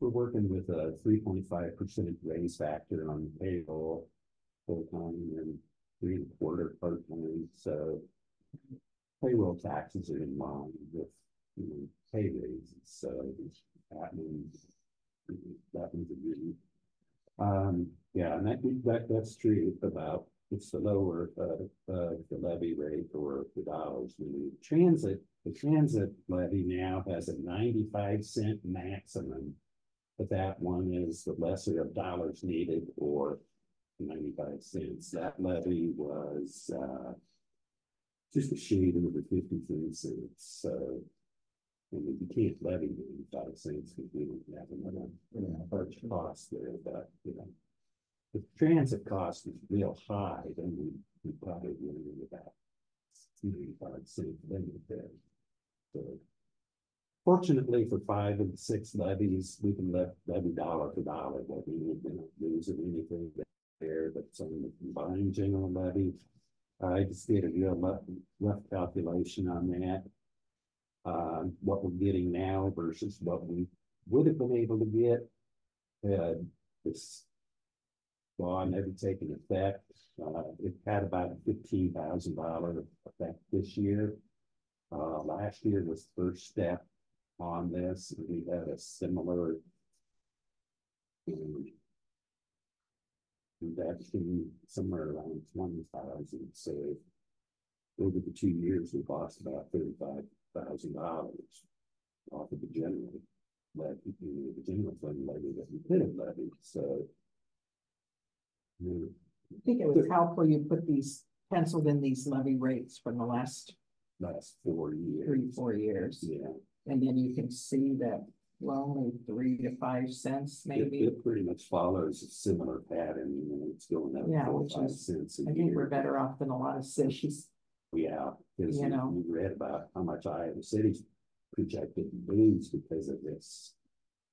We're working with a three point five percent raise factor on payroll. Full time and three and a quarter part time, so. Payroll taxes are in line with, you know, pay raises, so that means. That means a good. Um, yeah, and that, that, that's true about, it's the lower, uh, uh, the levy rate or the dollars we need. Transit, the transit levy now has a ninety-five cent maximum. But that one is the lesser of dollars needed or ninety-five cents. That levy was, uh. Just a shade over fifty-three cents, so. I mean, you can't levy ninety-five cents because we don't have another, you large cost there, but, you know. If transit cost is real high, then we, we probably would about. Ninety-five cent limit there. Fortunately for five and six levies, we can let levy dollar for dollar, but we need to lose anything there that's on the combined general levy. I just did a real rough, calculation on that. Uh, what we're getting now versus what we would have been able to get. Uh, this. Law never taken effect, uh, it had about a fifteen thousand dollar effect this year. Uh, last year was the first step on this, and we had a similar. um, Reduction somewhere around twenty thousand, so. Over the two years, we lost about thirty-five thousand dollars. Off of the general. But the general fund levy that we could have levied, so. yeah, I think it was helpful you put these, penciled in these levy rates from the last Last four years. three, four years. Yeah. And then you can see that, well, only three to five cents maybe. it pretty much follows a similar pattern, you know, it's going up Yeah, four, which five is- cents a I think we're better off than a lot of cities. Yeah, because you you know. you read about how much Iowa City's projected to lose because of this.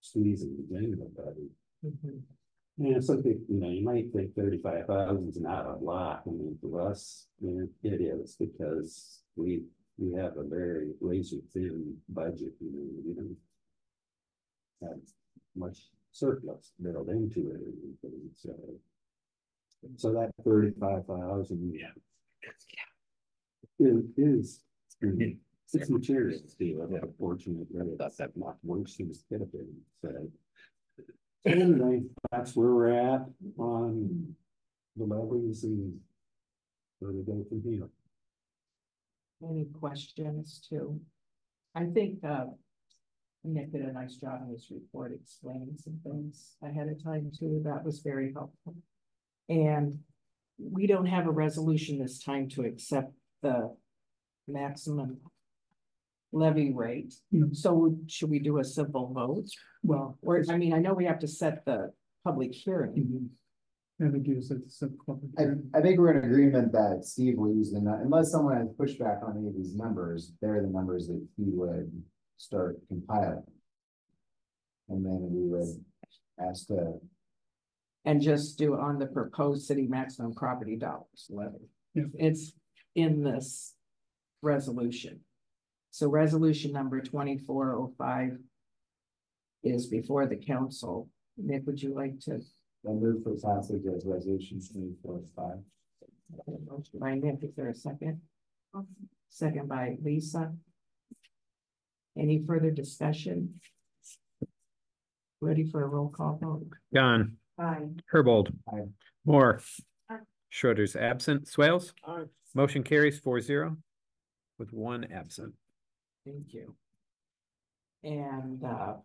Squeezing the general budget. Yeah, some people, you know, you might think thirty-five thousand is not a lot, I mean, for us, know, it is because we, we have a very razor thin budget, you know, we don't. Have much surplus built into it, or anything, so. So that thirty-five thousand, yeah. Is, is, it's material, Steve, unfortunately, that's that much worse than it have been, so. Anyway, that's where we're at on the levies and where we go from here. Any questions too? I think, uh. Nick did a nice job in his report explaining some things ahead of time too. That was very helpful. And we don't have a resolution this time to accept the maximum levy rate. No. So should we do a simple vote? Well, Or, I mean, I know we have to set the public hearing. mhm. I think you said it's public I, hearing. I think we're in agreement that Steve will use the, unless someone has pushback on any of these numbers, they're the numbers that he would start compiling. And then we would ask the, And just do on the proposed city maximum property dollars levy. Yeah. It's in this resolution. So resolution number twenty-four oh five. Is before the council. Nick, would you like to? the move for passage of resolution twenty-four five. Motion By Nick, is there a second? Second by Lisa. Any further discussion? Ready for a roll call vote? Gone. Aye. Herbold. Aye. Moore. Aye. Schroeder's absent. Swales. Motion carries four zero. With one absent. Thank you. And, uh.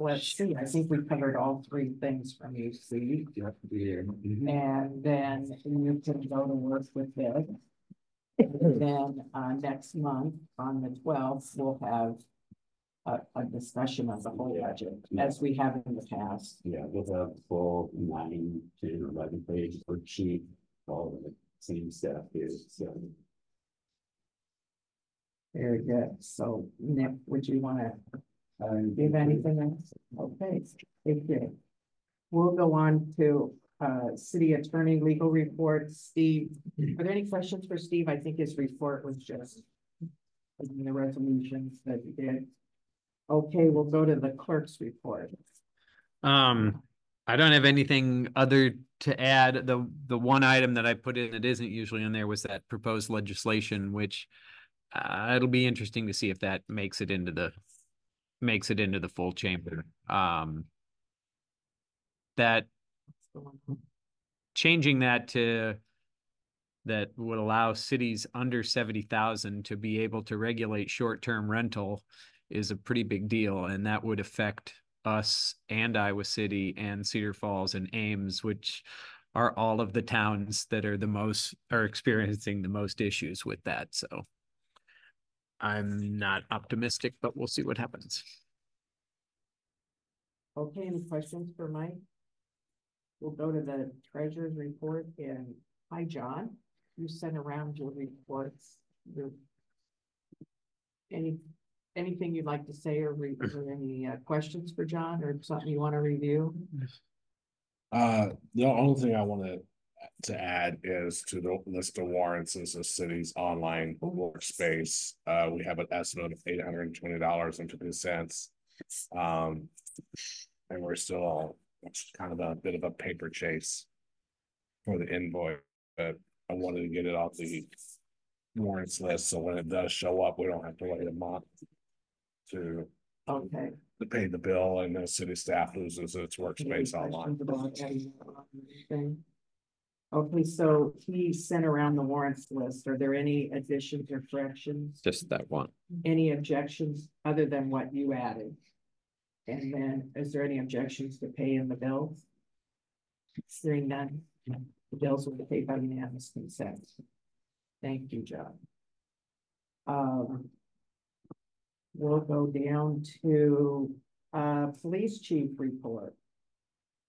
Let's see, I think we covered all three things from you, Steve, Yeah, yeah. mhm. and then you can go to work with this. And then, uh, next month, on the twelfth, we'll have. A, a discussion of the whole budget, as we have in the past. Yeah, we'll have full nine, ten, or eleven page worksheet, all of the same stuff here, so. Very good, so Nick, would you wanna Um, give anything else? Okay, thank you. We'll go on to uh city attorney legal report. Steve, are there any questions for Steve? I think his report was just the resolutions that you did. Okay, we'll go to the clerk's report. Um, I don't have anything other to add. The, the one item that I put in that isn't usually in there was that proposed legislation, which uh, it'll be interesting to see if that makes it into the, makes it into the full chamber. Um, that changing that to that would allow cities under seventy thousand to be able to regulate short-term rental is a pretty big deal, and that would affect us and Iowa City and Cedar Falls and Ames, which are all of the towns that are the most are experiencing the most issues with that. So I'm not optimistic, but we'll see what happens. Okay, any questions for Mike? We'll go to the treasurer's report and, hi, John, you sent around your reports. Your- Any, anything you'd like to say or re, is any uh, questions for John or something you want to review? Uh, the only thing I want to add is to the list of warrants is the city's online workspace. Uh, we have an estimate of eight hundred and twenty dollars and fifty cents. Um, and we're still, it's kind of a bit of a paper chase for the invoice, but I wanted to get it off the warrants list, so when it does show up, we don't have to wait a month to, Okay. to pay the bill and the city staff loses its workspace online. Okay, so he sent around the warrants list. Are there any additions or corrections? Just that one. Any objections other than what you added? And then is there any objections to paying the bills? Hearing none, the bills will be paid by unanimous consent. Thank you, John. Um. We'll go down to uh police chief report.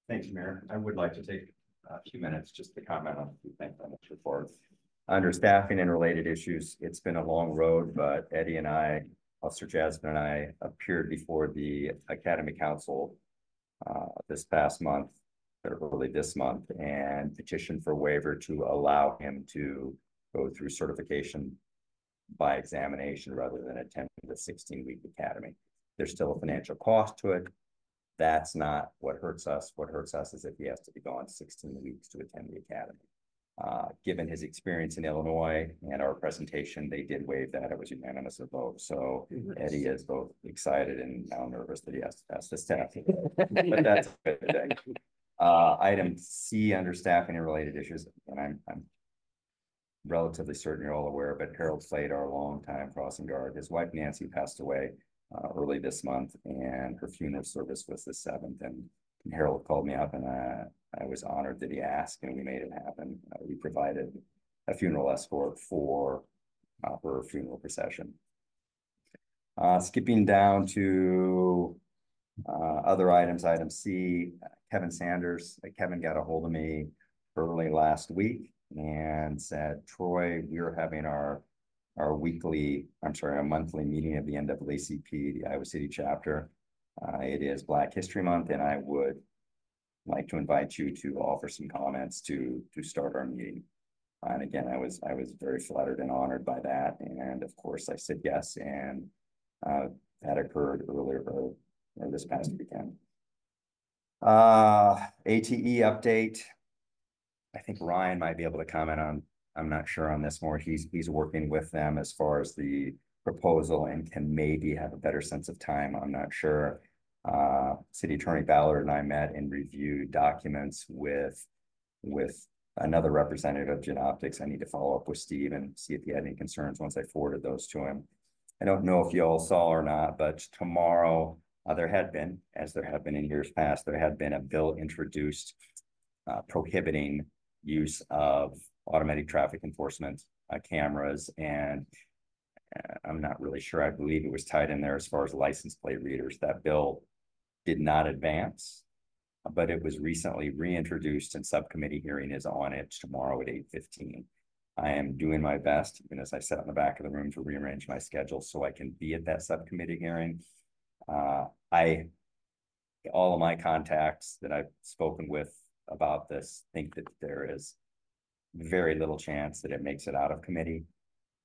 Thank you, Mayor. I would like to take a few minutes just to comment on a few things on this report. Under staffing and related issues, it's been a long road, but Eddie and I, Officer Jasmine and I appeared before the Academy Council uh, this past month, or early this month, and petitioned for waiver to allow him to go through certification by examination rather than attending the sixteen-week academy. There's still a financial cost to it. That's not what hurts us. What hurts us is if he has to be gone sixteen weeks to attend the academy. Uh, given his experience in Illinois and our presentation, they did waive that. It was unanimous of vote. So Eddie is both excited and now nervous that he has to pass this test. But that's a good thing. Uh, item C under staffing and related issues, and I'm, I'm relatively certain you're all aware, but Harold Slade, our longtime crossing guard, his wife Nancy passed away uh, early this month and her funeral service was the seventh and Harold called me up and uh, I was honored that he asked and we made it happen. Uh, we provided a funeral escort for uh, her funeral procession. Uh, skipping down to uh, other items, item C, Kevin Sanders, Kevin got a hold of me early last week and said, Troy, we're having our our weekly, I'm sorry, our monthly meeting of the NAACP, the Iowa City chapter. Uh, it is Black History Month, and I would like to invite you to offer some comments to to start our meeting. And again, I was I was very flattered and honored by that, and of course I said yes, and uh, that occurred earlier or, or this past weekend. Uh, ATE update. I think Ryan might be able to comment on I'm not sure on this more. He's, he's working with them as far as the proposal and can maybe have a better sense of time. I'm not sure. Uh, City Attorney Ballard and I met and reviewed documents with, with another representative of Jenoptik. I need to follow up with Steve and see if he had any concerns once I forwarded those to him. I don't know if you all saw or not, but tomorrow, uh, there had been, as there have been in years past, there had been a bill introduced uh, prohibiting use of automatic traffic enforcement uh, cameras and uh, I'm not really sure. I believe it was tied in there as far as license plate readers. That bill did not advance, but it was recently reintroduced and subcommittee hearing is on it tomorrow at eight fifteen. I am doing my best, even as I sat in the back of the room to rearrange my schedule so I can be at that subcommittee hearing. Uh, I, all of my contacts that I've spoken with about this think that there is very little chance that it makes it out of committee.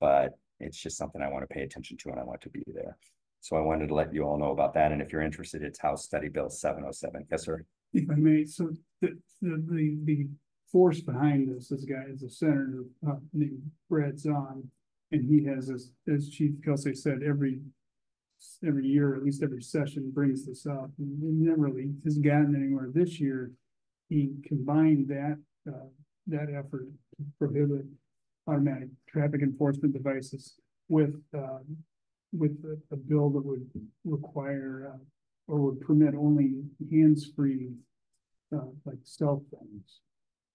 But it's just something I want to pay attention to and I want to be there. So I wanted to let you all know about that, and if you're interested, it's House Study Bill seven oh seven. Yes, sir. If I may, so the, the, the, the force behind this, this guy is a senator, uh, named Brad Zaun. And he has, as, as Chief Kelsay said, every, every year, at least every session brings this up. And never really has gotten anywhere this year. He combined that, uh, that effort to prohibit automatic traffic enforcement devices with, uh, with a, a bill that would require, uh, or would permit only hands-free, uh, like cell phones.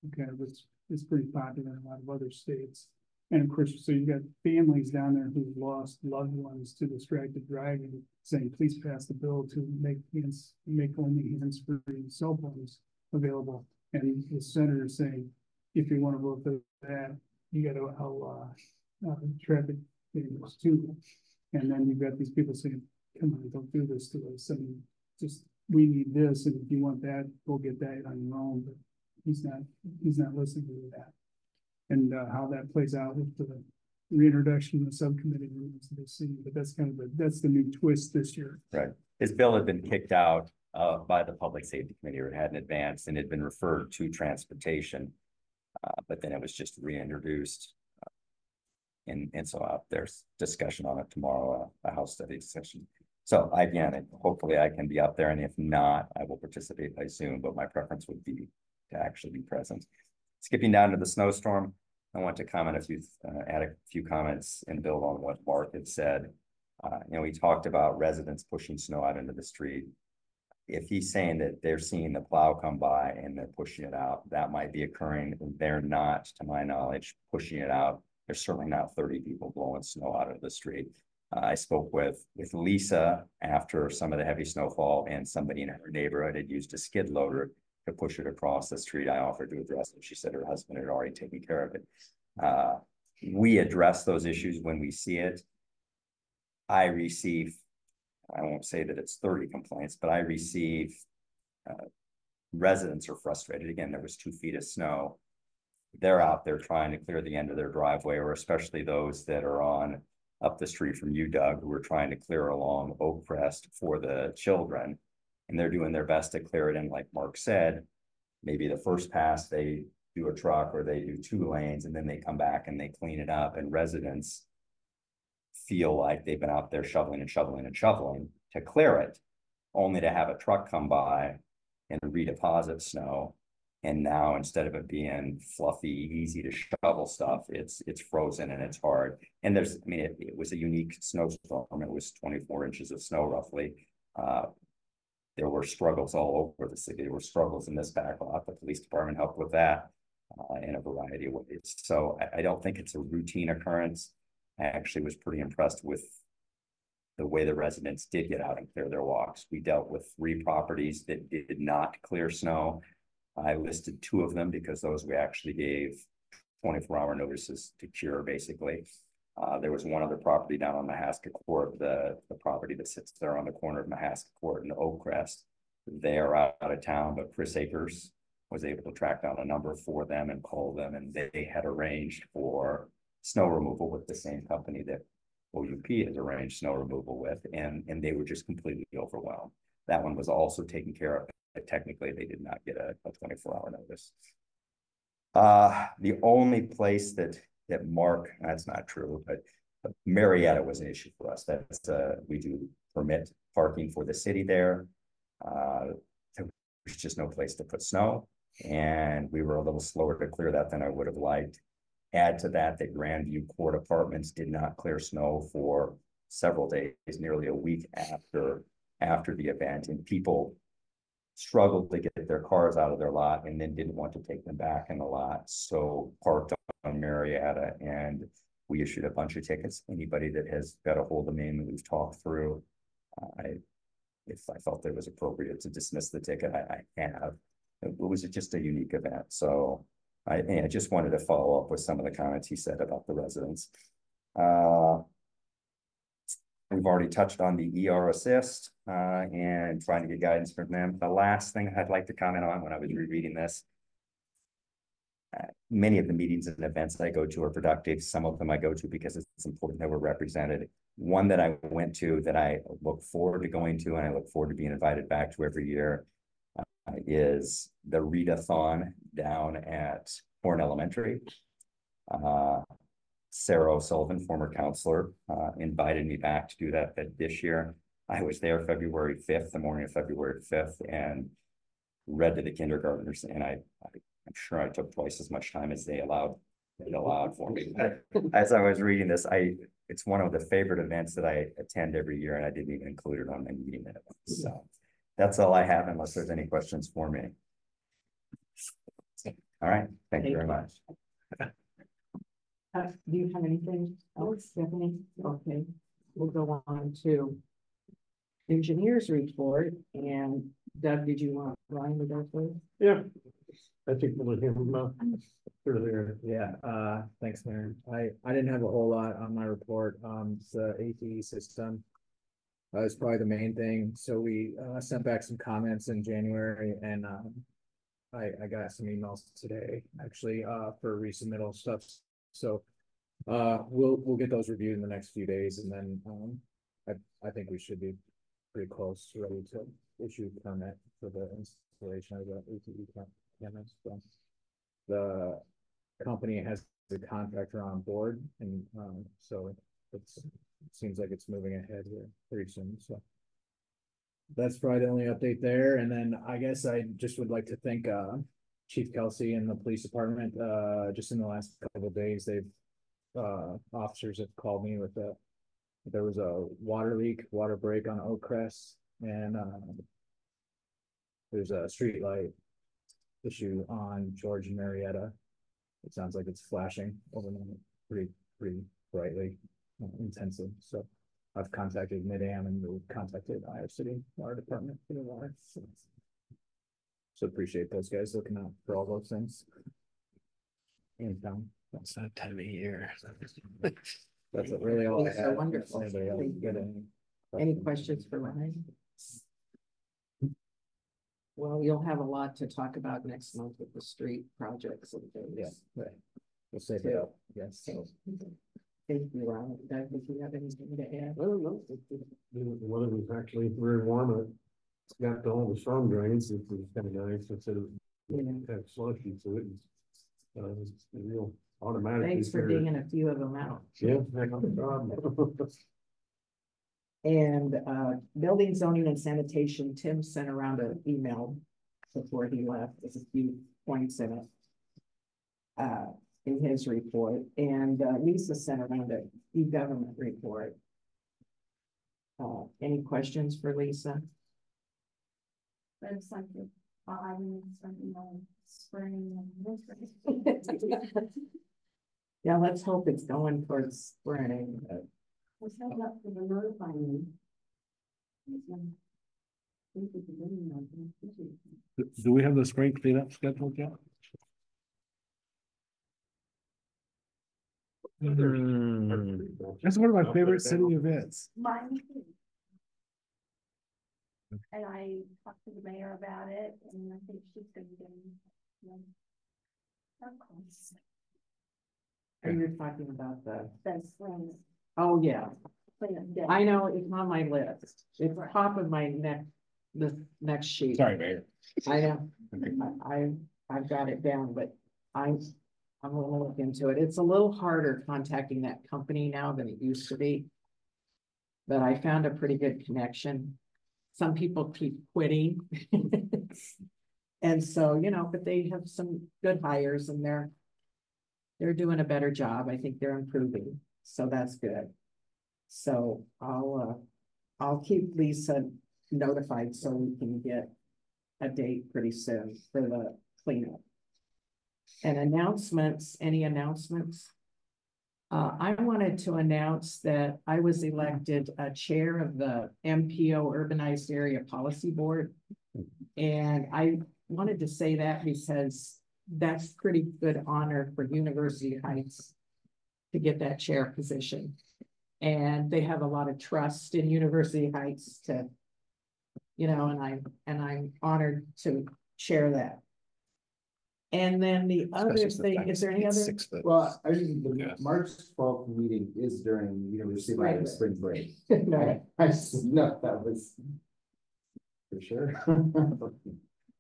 Okay, which is pretty popular in a lot of other states. And of course, so you've got families down there who've lost loved ones to distracted driving, saying, please pass the bill to make hands, make only hands-free cell phones available. And the senator is saying, if you want to vote for that, you gotta allow, uh, traffic cameras too. And then you've got these people saying, come on, don't do this to us, I mean, just, we need this, and if you want that, go get that on your own, but he's not, he's not listening to that. And, uh, how that plays out with the reintroduction of the subcommittee rules to be seen, but that's kind of the, that's the new twist this year. Right. His bill had been kicked out uh by the Public Safety Committee, or it hadn't advanced and had been referred to transportation. Uh, but then it was just reintroduced. And and so uh, there's discussion on it tomorrow, uh, a House study session. So again, hopefully I can be up there, and if not, I will participate by Zoom, but my preference would be to actually be present. Skipping down to the snowstorm, I want to comment a few, uh, add a few comments and build on what Mark had said. Uh, you know, we talked about residents pushing snow out into the street. If he's saying that they're seeing the plow come by and they're pushing it out, that might be occurring. They're not, to my knowledge, pushing it out. There's certainly not thirty people blowing snow out of the street. Uh, I spoke with, with Lisa after some of the heavy snowfall and somebody in her neighborhood had used a skid loader to push it across the street. I offered to address it. She said her husband had already taken care of it. Uh, we address those issues when we see it. I receive, I won't say that it's thirty complaints, but I receive uh, residents are frustrated. Again, there was two feet of snow. They're out there trying to clear the end of their driveway, or especially those that are on up the street from you, Doug, who are trying to clear along Oak Crest for the children. And they're doing their best to clear it. And like Mark said, maybe the first pass, they do a truck or they do two lanes and then they come back and they clean it up and residents feel like they've been out there shoveling and shoveling and shoveling to clear it, only to have a truck come by and redeposit snow. And now instead of it being fluffy, easy to shovel stuff, it's, it's frozen and it's hard. And there's, I mean, it, it was a unique snowstorm. It was twenty-four inches of snow roughly. Uh, there were struggles all over the city. There were struggles in this back lot. The police department helped with that uh, in a variety of ways. So I, I don't think it's a routine occurrence. I actually was pretty impressed with the way the residents did get out and clear their walks. We dealt with three properties that did not clear snow. I listed two of them because those we actually gave twenty-four hour notices to cure, basically. Uh, there was one other property down on Mahaska Court, the, the property that sits there on the corner of Mahaska Court and Oak Crest. They are out of town, but Chris Akers was able to track down a number for them and call them, and they had arranged for snow removal with the same company that OUP has arranged snow removal with, and, and they were just completely overwhelmed. That one was also taken care of, technically they did not get a, a twenty-four hour notice. Uh, the only place that, that Mark, that's not true, but but Marietta was an issue for us. That's, uh, we do permit parking for the city there. Uh, there's just no place to put snow. And we were a little slower to clear that than I would have liked. Add to that, that Grandview Court Apartments did not clear snow for several days, nearly a week after, after the event, and people struggled to get their cars out of their lot and then didn't want to take them back in the lot, so parked on Marietta, and we issued a bunch of tickets. Anybody that has got a hold of me and we've talked through, uh, I, if I felt it was appropriate to dismiss the ticket, I, I have. It was just a unique event, so I, I just wanted to follow up with some of the comments he said about the residents. Uh, We've already touched on the ER assist, uh, and trying to get guidance from them. The last thing I'd like to comment on when I was rereading this. uh, many of the meetings and events I go to are productive. Some of them I go to because it's important that we're represented. One that I went to that I look forward to going to and I look forward to being invited back to every year is the readathon down at Horn Elementary. Uh, Sarah O'Sullivan, former counselor, uh, invited me back to do that, that this year. I was there February fifth, the morning of February fifth, and read to the kindergartners, and I, I- I'm sure I took twice as much time as they allowed, they allowed for me. [laughs] As I was reading this, I, it's one of the favorite events that I attend every year, and I didn't even include it on my meeting minutes, so. That's all I have unless there's any questions for me. All right, thank you very much. Uh, do you have anything else, Stephanie? Okay, we'll go on to engineers report and Doug, did you want Ryan to go first? Yeah. I think we'll hear him, uh, earlier. Yeah, uh, thanks, Mayor. I, I didn't have a whole lot on my report, um, it's the ATE system. Uh, it's probably the main thing, so we, uh, sent back some comments in January and, um. I, I got some emails today, actually, uh, for resubmittal stuff, so. Uh, we'll, we'll get those reviewed in the next few days and then, um, I, I think we should be pretty close, ready to issue a permit for the installation of the cam- cameras, so. The company has the contractor on board and um so it's, it seems like it's moving ahead here pretty soon, so. That's probably the only update there, and then I guess I just would like to thank uh Chief Kelsay and the police department, uh just in the last couple of days, they've. Uh, officers have called me with a, there was a water leak, water break on Oak Crest and um. There's a street light issue on George and Marietta. It sounds like it's flashing overnight, pretty, pretty brightly, intensive, so. I've contacted Mid-Am and we've contacted Iowa City Water Department for the water. so- So appreciate those guys looking out for all those things. In town, um, It's that time of year. that's really all I So have. wonderful. Thank you. got any Any questions for Ryan? Well, you'll have a lot to talk about next month with the street projects and Yeah, things. right. We'll save it up, yes, so. Thank you, Ryan. Doug, if you have anything to add? I don't know. The the weather was actually very warm. It's got all the storm drains, it was kind of nice, instead of Yeah. of slushy, so it was. Uh, it's a real automatic. Thanks for repair. digging a few of them out. Yeah, no problem. [laughs] And uh, building zoning and sanitation, Tim sent around an email before he left, there's a few points in it. Uh, in his report, and uh, Lisa sent around a e-government report. Uh, any questions for Lisa? But it's like the bottom, something on spring and winter. [laughs] Yeah, let's hope it's going towards spring. Was held up for the notifying. Do- Do we have the spring cleanup scheduled yet? Hmm. That's one of my favorite city events. Mine too. And I talked to the mayor about it, and I think she's gonna be doing. her calls. Are you talking about the, That's when, oh, yeah, when it does. I know, it's on my list, it's Right. top of my next, the next sheet. Sorry, Mayor. I know, I, I, I've got it down, but I'm, I'm gonna look into it. It's a little harder contacting that company now than it used to be. But I found a pretty good connection. Some people keep quitting. [laughs] And so, you know, but they have some good hires and they're, they're doing a better job. I think they're improving, so that's good. So I'll, uh, I'll keep Lisa notified so we can get a date pretty soon for the cleanup. And announcements, any announcements? Uh, I wanted to announce that I was elected a chair of the MPO Urbanized Area Policy Board. And I wanted to say that because that's pretty good honor for University Heights to get that chair position. And they have a lot of trust in University Heights to you know, and I'm and I'm honored to share that. And then the other Especially thing, I'm is there any other? six foot. Well, I mean, the Yeah. March twelfth meeting is during University of Iowa spring break. [laughs] No. I, I just know that was. For sure. [laughs]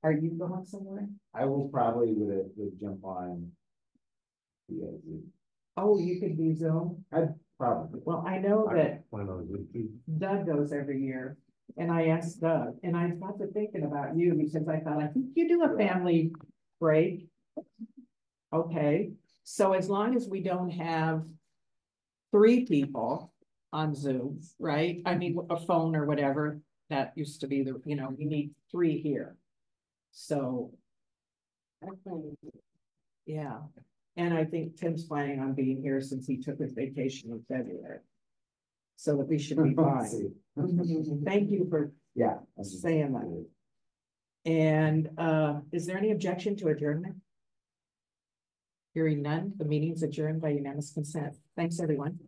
Are you going somewhere? I will probably would, would jump on. Yeah, Oh, you could be Zoom. I'd probably. Well, I know that Plan on it, too. Doug goes every year. And I asked Doug, and I got to thinking about you because I thought, I think you do a family break. Okay, so as long as we don't have three people on Zoom, right? I mean, a phone or whatever, that used to be the, you know, we need three here. So. Yeah, and I think Tim's planning on being here since he took his vacation in February. So that we should be [laughs] fine. [laughs] Thank you for Yeah. saying that. And uh, is there any objection to adjournment? Hearing none, the meeting's adjourned by unanimous consent. Thanks, everyone.